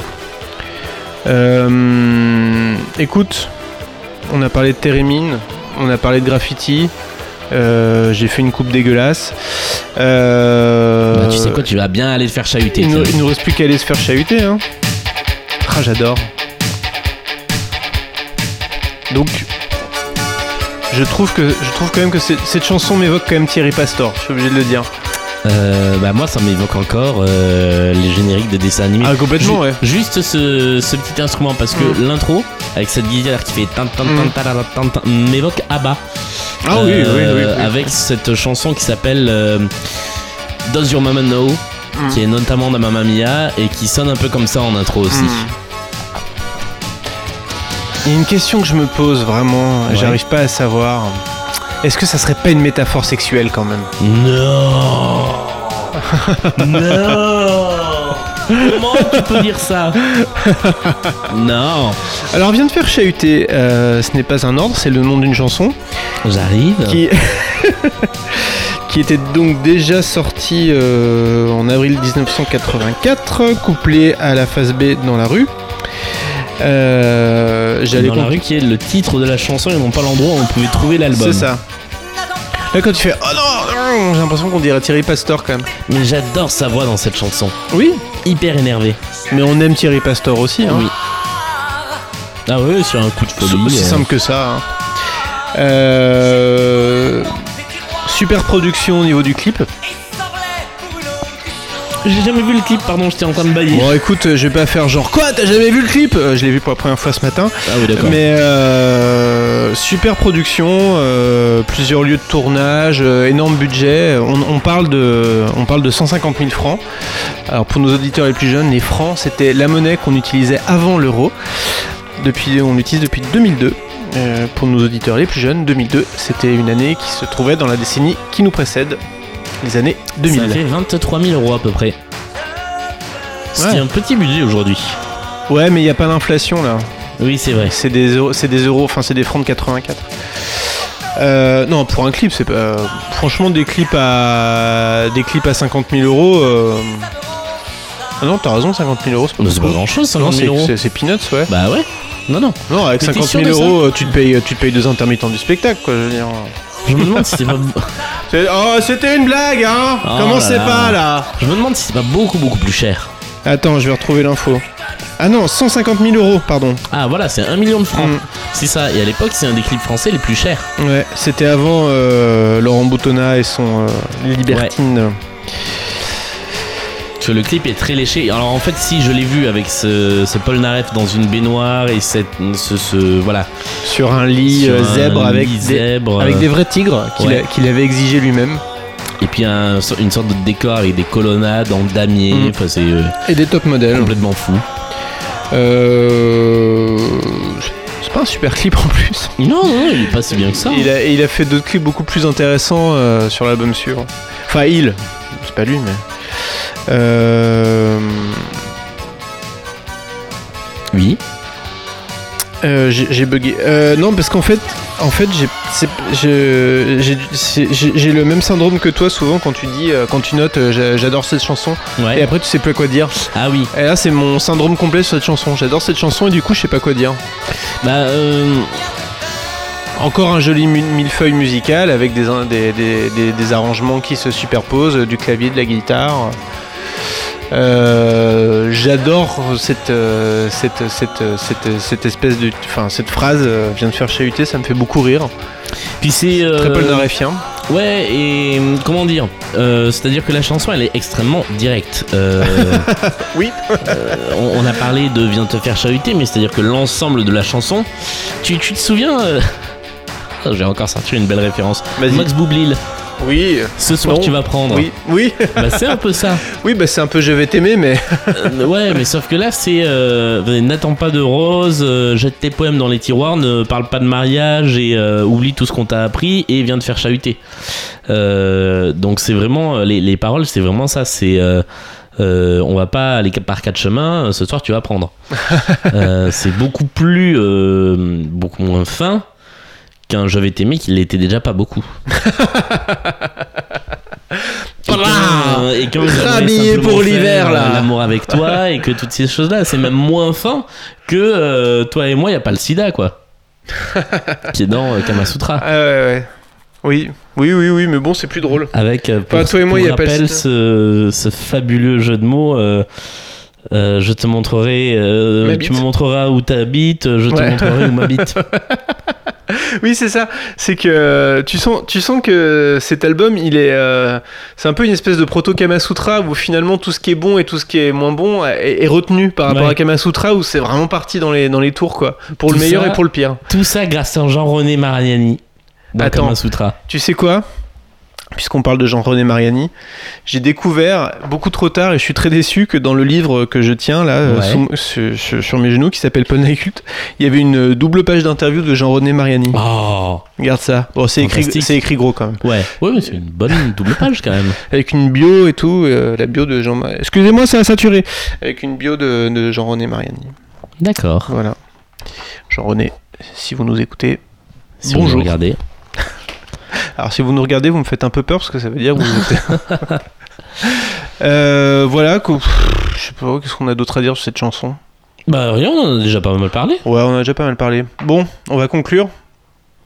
Euh, écoute, on a parlé de Térémine, on a parlé de graffiti. Euh, J'ai fait une coupe dégueulasse. Euh, Bah, tu sais quoi, tu vas bien aller te faire chahuter. il, il nous reste plus qu'à aller se faire chahuter. Hein. Ah, j'adore. Donc, je trouve que je trouve quand même que cette chanson m'évoque quand même Thierry Pastor. Je suis obligé de le dire. Euh, bah moi ça m'évoque encore euh, les génériques de dessins animés. Ah, complètement, Ju- ouais. Juste ce, ce petit instrument parce que Mm. l'intro avec cette guitare qui fait tan tan tan Mm. m'évoque ABBA. Ah oui, oui, oui, oui. Avec cette chanson qui s'appelle euh, Does Your Mama Know Mm. qui est notamment de Mamma Mia et qui sonne un peu comme ça en intro aussi. Il y a une question que je me pose vraiment, Ouais. j'arrive pas à savoir. Est-ce que ça serait pas une métaphore sexuelle quand même Non (laughs) Non Comment tu peux dire ça Non Alors, on vient de faire chahuter. euh, ce n'est pas un ordre, c'est le nom d'une chanson J'arrive. qui, (laughs) qui était donc déjà sortie euh, en avril 1984, couplée à la phase B dans la rue. Euh, J'allais Dans la rue qui est le titre de la chanson et non pas l'endroit où on pouvait trouver l'album. C'est ça. Là, quand tu fais Oh non, j'ai l'impression qu'on dirait Thierry Pastor quand même. Mais j'adore sa voix dans cette chanson. Oui, Hyper énervé. mais on aime Thierry Pastor aussi. Hein. Oui. Ah ouais, sur un coup de C'est folie. aussi euh, simple que ça. hein. Euh, Super production au niveau du clip. J'ai jamais vu le clip, pardon, j'étais en train de bailler. Bon écoute, euh, je vais pas faire genre quoi, t'as jamais vu le clip? Euh, Je l'ai vu pour la première fois ce matin. Ah oui, d'accord. Mais euh, super production, euh, plusieurs lieux de tournage, euh, énorme budget. On, on parle de, on parle de 150 000 francs. Alors pour nos auditeurs les plus jeunes, les francs c'était la monnaie qu'on utilisait avant l'euro. Depuis, on l'utilise depuis 2002. Euh, pour nos auditeurs les plus jeunes, 2002, c'était une année qui se trouvait dans la décennie qui nous précède, les années 2000. Ça fait 23 000 euros à peu près. C'est Ouais. un petit budget aujourd'hui. Ouais, mais il n'y a pas d'inflation là. Oui, c'est vrai. C'est des euros, c'est des euros, enfin c'est des francs de 84. Euh, non, pour un clip, c'est pas. Franchement, des clips à des clips à 50 000 euros. euh, Ah non, t'as raison, 50 000 euros, c'est pas, c'est pas grand chose, Non, 50 c'est 000 euros. c'est- peanuts, ouais. Bah ouais. Non, non. Non, avec Mais t'es 50 sûr 000 de ça euros, euh, tu te payes, tu te payes deux intermittents du spectacle, quoi. Je veux dire. Je me demande si c'est pas. (laughs) Oh, c'était une blague, hein Oh Comment c'est pas là Je me demande si c'est pas beaucoup, beaucoup plus cher. Attends, je vais retrouver l'info. Ah non, 150 000 euros, pardon. Ah voilà, c'est 1 million de francs. Mm. C'est ça. Et à l'époque, c'est un des clips français les plus chers. Ouais, c'était avant euh, Laurent Boutonnat et son euh, Libertine. Parce que le clip est très léché. Alors en fait, si je l'ai vu avec ce, ce Paul Naref dans une baignoire et cette, ce, ce- voilà sur un lit sur euh, un zèbre avec lit des, zèbre, avec euh, des vrais tigres qu'il ouais. avait exigé lui-même et puis un- une sorte de décor avec des colonnades en damier. Mm. Enfin, c'est euh, et des top modèles. complètement fou. Euh, C'est pas un super clip en plus. Non, non, il est pas si bien que ça. Il a, il a fait d'autres clips beaucoup plus intéressants euh, sur l'album suivant. Enfin, il, c'est pas lui, mais. Euh, Oui. euh, j'ai bugué. Euh, non, parce qu'en fait, en fait, j'ai le même syndrome que toi souvent quand tu dis, euh, quand tu notes, euh, j'a- j'adore cette chanson, et après tu sais plus à quoi dire. Ah oui. Et là, c'est mon syndrome complet sur cette chanson. J'adore cette chanson et du coup, je sais pas quoi dire. Bah, euh, encore un joli millefeuille musical avec des, des, des- des- des arrangements qui se superposent, du clavier, de la guitare. Euh, J'adore cette, euh, cette, cette, cette, cette espèce de. Enfin, cette phrase euh, vient de faire chahuter, ça me fait beaucoup rire. Puis c'est. euh, Très polnareffien. Ouais, et comment dire Euh, C'est-à-dire que la chanson, elle est extrêmement directe. Euh, (laughs) Oui. euh, on, on a parlé de Viens te faire chahuter, mais c'est-à-dire que l'ensemble de la chanson. Tu, tu te souviens (laughs) J'ai encore sorti une belle référence. Max Boublil, Oui. ce soir Non. tu vas prendre. Oui. Oui. Bah, c'est un peu ça. (laughs) oui, bah c'est un peu je vais t'aimer, mais. (laughs) Euh, ouais, mais sauf que là, c'est euh, n'attends pas de rose, euh, jette tes poèmes dans les tiroirs, ne parle pas de mariage et euh, oublie tout ce qu'on t'a appris et viens te faire chahuter. Euh, donc c'est vraiment les, les paroles, c'est vraiment ça. C'est euh, on va pas aller par quatre chemins. Ce soir, tu vas prendre. Euh, c'est beaucoup plus, euh, beaucoup moins fin qu'un je vais t'aimer qui l'était déjà pas beaucoup. (laughs) Et j'aimerais Rhabillé pour l'hiver, euh, là. L'amour avec toi et que toutes ces choses-là, c'est même moins fin que euh, toi et moi, il y a pas le sida, quoi. (laughs) qui est dans euh, Kamasutra. Ah ouais, ouais. Oui. Oui, oui, oui, mais bon, c'est plus drôle. Avec, euh, pour, toi et moi, il y a pas le ce, ce fabuleux jeu de mots. je te montrerai, tu me montreras où t'habites, je te montrerai où (laughs) m'habite. (laughs) Oui, c'est ça. C'est que euh, tu sens, tu sens que cet album, il est, euh, c'est un peu une espèce de proto Kamasutra où finalement tout ce qui est bon et tout ce qui est moins bon est, est retenu par rapport Ouais. à Kamasutra où c'est vraiment parti dans les dans les tours quoi. Pour Tout le meilleur ça- et pour le pire. Tout ça grâce à Jean-René Mariani dans Attends. Kamasutra. Tu sais quoi? Puisqu'on parle de Jean-René Mariani, j'ai découvert beaucoup trop tard et je suis très déçu que dans le livre que je tiens là euh, Ouais. sous- sur, sur- sur mes genoux qui s'appelle Poneycult, il y avait une double page d'interview de Jean-René Mariani. Oh, Regarde ça. Bon, c'est écrit, Fantastique. c'est écrit gros quand même. ouais. Ouais, mais c'est une bonne double page quand même. (laughs) avec une bio et tout, euh, la bio de Jean. Excusez-moi, ça a saturé. Avec une bio de, de Jean-René Mariani. D'accord. Voilà. Jean-René, si vous nous écoutez, Si vous bonjour. regardez. Alors si vous nous regardez, vous me faites un peu peur parce que ça veut dire que vous êtes. (laughs) Euh, voilà, pff, je sais pas, qu'est-ce qu'on a d'autre à dire sur cette chanson? Bah rien, on en a déjà pas mal parlé. Ouais, on a déjà pas mal parlé. Bon, on va conclure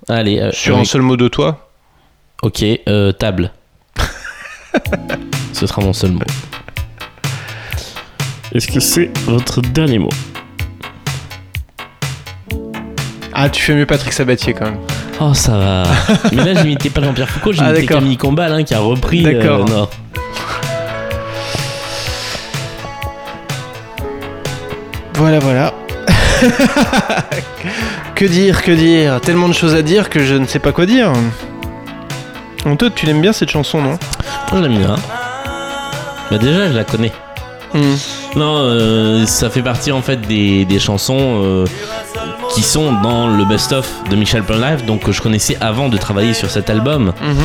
Allez, euh, sur un seul mot de toi. Ok, euh, table. (laughs) Ce sera mon seul mot. Est-ce que c'est votre dernier mot? Ah, tu fais mieux Patrick Sabatier quand même. Oh, ça va. (laughs) Mais là, j'imitais pas Jean-Pierre Foucault, Ah, j'imitais d'accord. Camille Combal hein, qui a repris. euh, D'accord. Voilà, voilà. (laughs) que dire, que dire Tellement de choses à dire que je ne sais pas quoi dire. Toi, tu l'aimes bien cette chanson, non? Moi, je l'aime bien. Bah, déjà, je la connais. Hmm. Non, euh, ça fait partie en fait des, des chansons euh, qui sont dans le best-of de Michel Polnareff, donc que je connaissais avant de travailler sur cet album. Mhm.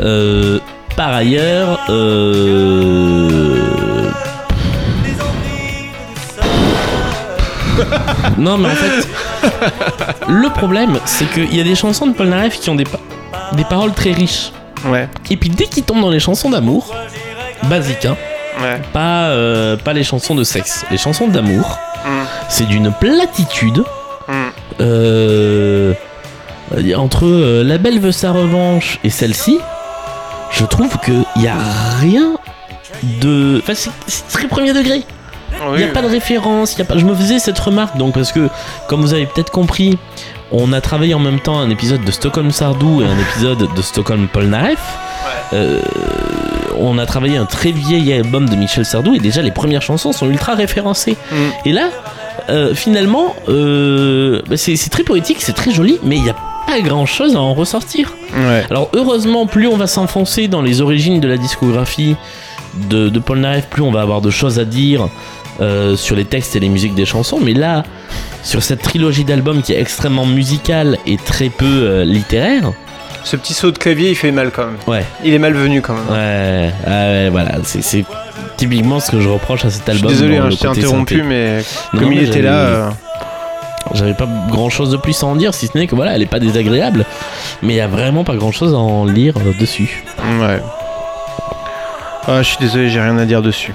Euh, par ailleurs, non mais en fait, le problème c'est qu'il y a des chansons de Polnareff qui ont des, pa- des paroles très riches. Ouais, Et puis dès qu'il tombe dans les chansons d'amour, basique, hein, ouais. pas, euh, pas les chansons de sexe, les chansons d'amour, Mm. c'est d'une platitude. Mm. Euh, entre euh, La Belle veut sa revanche et celle-ci, je trouve qu'il n'y a rien de. Enfin, c'est c'est très premier degré. Il n'y a pas de référence. y a pas... Je me faisais cette remarque donc parce que, comme vous avez peut-être compris, on a travaillé en même temps un épisode de Stockholm Sardou et un épisode de Stockholm Polnareff. Euh, on a travaillé un très vieil album de Michel Sardou et déjà les premières chansons sont ultra référencées. Mm. Et là, euh, finalement, euh, bah, c'est très poétique, c'est très joli, mais il n'y a pas grand chose à en ressortir. Ouais. Alors heureusement, plus on va s'enfoncer dans les origines de la discographie de, de Paul Naref, plus on va avoir de choses à dire euh, sur les textes et les musiques des chansons. Mais là, sur cette trilogie d'albums qui est extrêmement musicale et très peu littéraire, Ce petit saut de clavier, il fait mal quand même. ouais, Il est malvenu quand même. ouais, ah ouais, voilà, c'est- c'est typiquement ce que je reproche à cet Je suis album. désolé, hein, je t'ai interrompu, mais Non, comme il était là. euh, J'avais pas grand chose de plus à en dire, si ce n'est que voilà, elle est pas désagréable, mais il y a vraiment pas grand chose à en lire euh, dessus. Ouais. Ah, je suis désolé, j'ai rien à dire dessus.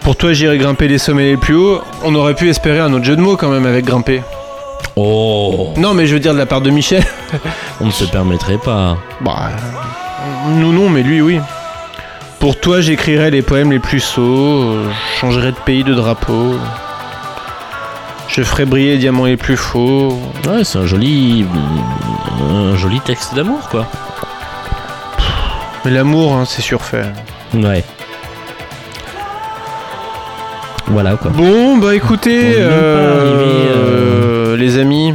Pour toi, j'irai grimper les sommets les plus hauts. On aurait pu espérer un autre jeu de mots quand même avec grimper. Oh, Non, mais je veux dire de la part de Michel. on ne se permettrait pas. Bah, nous non, mais lui oui. Pour toi, j'écrirai les poèmes les plus sots, je changerai de pays, de drapeau. Je ferai briller les diamants les plus faux. Ouais, c'est un joli, un joli texte d'amour, quoi. Mais l'amour, hein, c'est surfait. Ouais. Voilà, quoi. Bon, bah écoutez, On euh, les amis.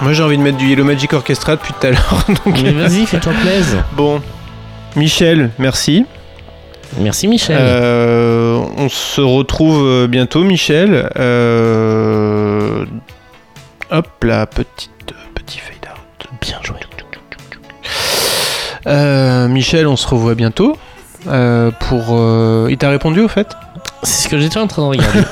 Moi j'ai envie de mettre du Yellow Magic Orchestra depuis tout à l'heure. (laughs) donc- Mais vas-y, fais-toi (laughs) plaisir. Bon, Michel, merci. Merci, Michel. Euh, on se retrouve euh, bientôt, Michel. Euh, Hop là, petite, petit fade out. Bien joué. Euh, Michel, on se revoit bientôt. Pour, euh, il t'a répondu au fait? C'est ce que j'étais en train de regarder. (laughs)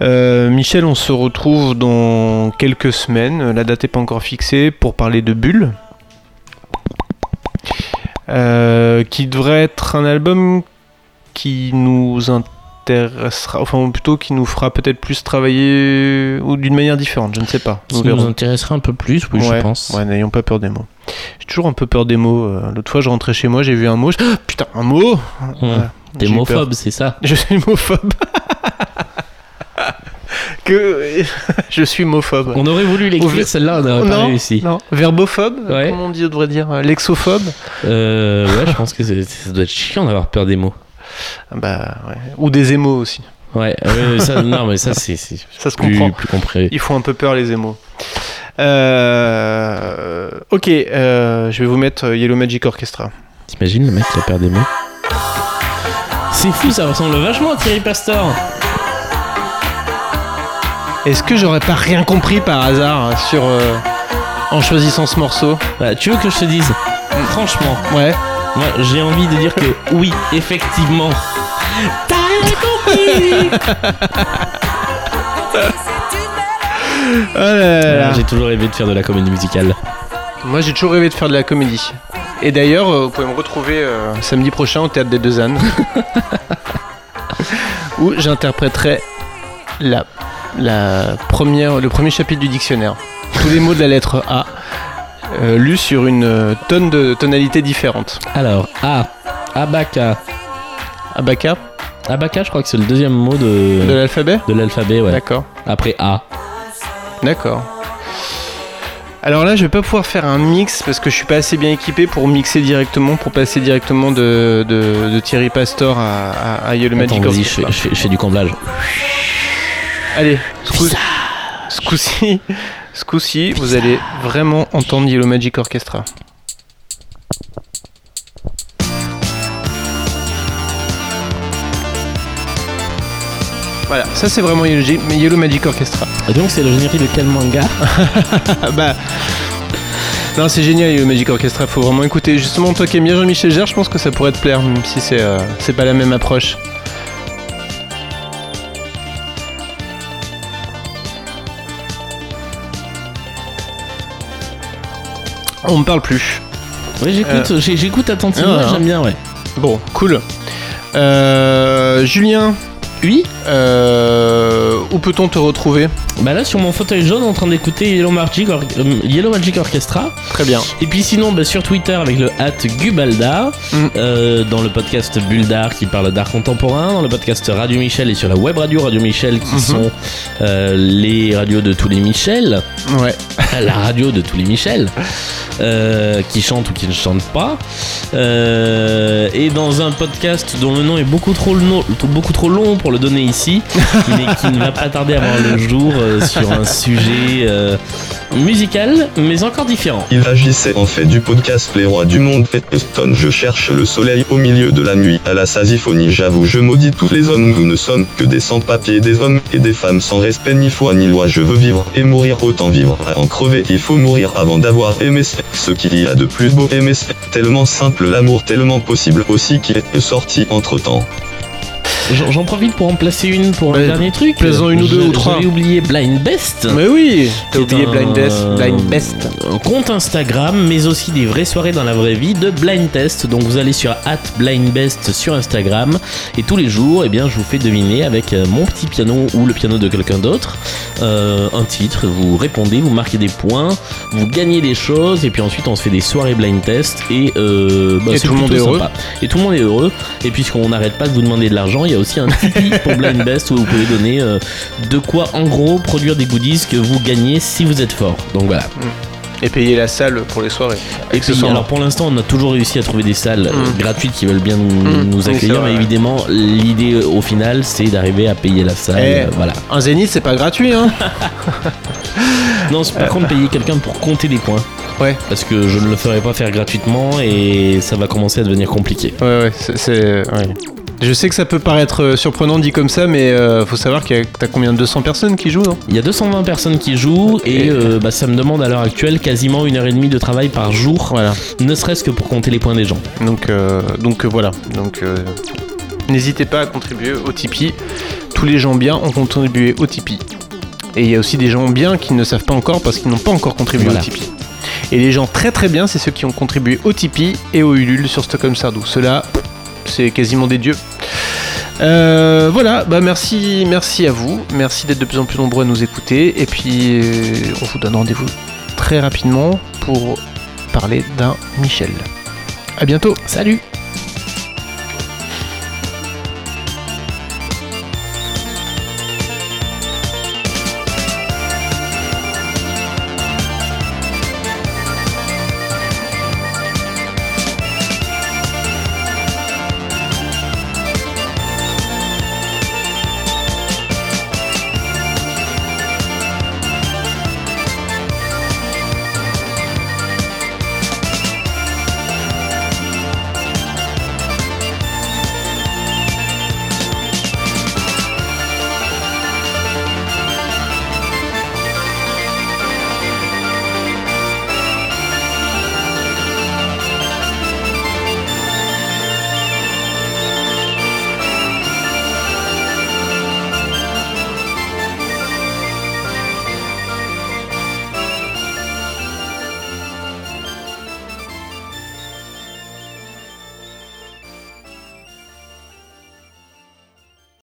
Euh, Michel, on se retrouve dans quelques semaines. La date n'est pas encore fixée pour parler de Bulle. Euh, qui devrait être un album qui nous intéressera, enfin plutôt qui nous fera peut-être plus travailler ou d'une manière différente, je ne sais pas. Ça nous verrons. intéresserait un peu plus, oui, ouais, je pense. ouais, n'ayons pas peur des mots. J'ai toujours un peu peur des mots. euh, L'autre fois, je rentrais chez moi, j'ai vu un mot. je- Ah, (gasps) putain, un mot. Voilà. T'es homophobe, c'est ça (laughs) Je suis homophobe. Que (laughs) je suis homophobe. On aurait voulu Ou- l'écrire, celle-là, on n'aurait pas réussi. non, verbophobe, Ouais. comment on dit, on devrait dire, euh, lexophobe. Euh, ouais, je pense que ça doit être chiant d'avoir peur des mots. Bah ouais. Ou des émos aussi. Ouais, euh, ça, (laughs) non, mais ça, c'est Ça se plus, comprend. plus compris. Ils font un peu peur les émos. Euh, ok, je vais vous mettre Yellow Magic Orchestra. T'imagines le mec qui a peur des mots? C'est fou, ça ressemble vachement à Thierry Pastor. Est-ce que j'aurais pas rien compris par hasard sur euh, en choisissant ce morceau? Bah, tu veux que je te dise? Franchement, Ouais. moi j'ai envie de dire que (laughs) oui, effectivement. T'as rien compris (laughs) Oh là là là. J'ai toujours rêvé de faire de la comédie musicale. Moi j'ai toujours rêvé de faire de la comédie. Et d'ailleurs, euh, vous pouvez me retrouver euh, samedi prochain au théâtre des Deux Ânes. (laughs) où j'interpréterai la, la première, le premier chapitre du dictionnaire. Tous les mots de la lettre A. euh, lus sur une euh, tonne de tonalités différentes. Alors, A, Abaca. Abaca Abaca, je crois que c'est le deuxième mot de de, l'alphabet? de l'alphabet, ouais. D'accord. Après A. D'accord. Alors là, je vais pas pouvoir faire un mix parce que je suis pas assez bien équipé pour mixer directement, pour passer directement de, de- de Thierry Pastor à, à, à Magic vas-y, je je fais du comblage. Allez, ce coup- ce coup-ci, ce coup-ci, vous allez vraiment entendre Yellow Magic Orchestra. Voilà, ça c'est vraiment Yellow, Gi- Yellow Magic Orchestra. Et donc, c'est le générique de quel manga Ah (laughs) bah. Non, c'est génial, le Magic Orchestra, faut vraiment écouter. Justement, toi qui aimes bien Jean-Michel Jarre, je pense que ça pourrait te plaire, même si c'est euh, c'est pas la même approche. On me parle plus. Oui, j'écoute, j'ai- j'écoute attentivement, Ah, j'aime bien, ouais. Bon, cool. Euh, Julien, Oui euh, où peut-on te retrouver? Bah là, sur mon fauteuil jaune, en train d'écouter Yellow Magic, Or- euh, Yellow Magic Orchestra. Très bien. Et puis sinon, bah, sur Twitter avec le hat Gubaldar, Mm. euh, dans le podcast Bulle d'art qui parle d'art contemporain, dans le podcast Radio Michel et sur la web radio Radio Michel qui Mhm. sont euh, les radios de tous les Michel, Ouais. (laughs) la radio de tous les Michel, qui chantent ou qui ne chantent pas, et dans un podcast dont le nom est beaucoup trop, long, beaucoup trop long pour le donner ici, (laughs) mais qui ne va pas tarder à voir le jour euh, sur un sujet euh, musical, mais encore différent. Il agissait en fait du podcast Les Rois du Monde Peteston. Je cherche le soleil au milieu de la nuit. À la sasiphonie, j'avoue, je maudis tous les hommes. Nous ne sommes que des sans-papiers, des hommes et des femmes sans respect ni foi ni loi. Je veux vivre et mourir, autant vivre à en crever. Il faut mourir avant d'avoir aimé ce qu'il y a de plus beau. C'est tellement simple, l'amour tellement possible aussi qui est sorti entre temps. J'en profite pour en placer une pour un dernier truc. place-en une ou deux ou trois. J'avais oublié Blind Best. Mais oui, t'as oublié un- Blind Best. Blind Best. un compte Instagram, mais aussi des vraies soirées dans la vraie vie de blind test. Donc vous allez sur @blindbest sur Instagram et tous les jours, eh bien, je vous fais deviner avec euh, mon petit piano ou le piano de quelqu'un d'autre euh, un titre. Vous répondez, vous marquez des points, vous gagnez des choses et puis ensuite on se fait des soirées blind test et, euh, bah, Et tout le monde est heureux. sympa. Et tout le monde est heureux. Et puisqu'on n'arrête pas de vous demander de l'argent, il y a aussi un Tipeee pour Blind Best où vous pouvez donner euh, de quoi en gros produire des goodies que vous gagnez si vous êtes fort. Donc voilà. Et payer la salle pour les soirées. Et puis, alors pour l'instant, on a toujours réussi à trouver des salles euh, Mm. gratuites qui veulent bien nous, Mm. nous accueillir, mais évidemment, l'idée euh, au final, c'est d'arriver à payer la salle. Eh. euh, voilà. Un zénith, c'est pas gratuit, hein (laughs) Non, c'est par contre payer quelqu'un pour compter des points. Ouais. Parce que je ne le ferai pas faire gratuitement et ça va commencer à devenir compliqué. Ouais, ouais, c'est. c'est- ouais. Je sais que ça peut paraître euh, surprenant dit comme ça, mais euh, faut savoir qu'il y a t'as combien de 200 personnes qui jouent, non Il y a 220 personnes qui jouent et Et- euh, bah, ça me demande à l'heure actuelle quasiment une heure et demie de travail par jour, Voilà. ne serait-ce que pour compter les points des gens. Donc, euh, donc voilà. Donc, euh, n'hésitez pas à contribuer au Tipeee. Tous les gens bien ont contribué au Tipeee. Et il y a aussi des gens bien qui ne savent pas encore parce qu'ils n'ont pas encore contribué Voilà. au Tipeee. Et les gens très très bien, c'est ceux qui ont contribué au Tipeee et au Ulule sur Stockholm Sardou. Ceux-là, c'est quasiment des dieux. Euh, voilà, bah merci, merci à vous, merci d'être de plus en plus nombreux à nous écouter, et puis euh, on vous donne rendez-vous très rapidement pour parler d'un Michel. À bientôt. Salut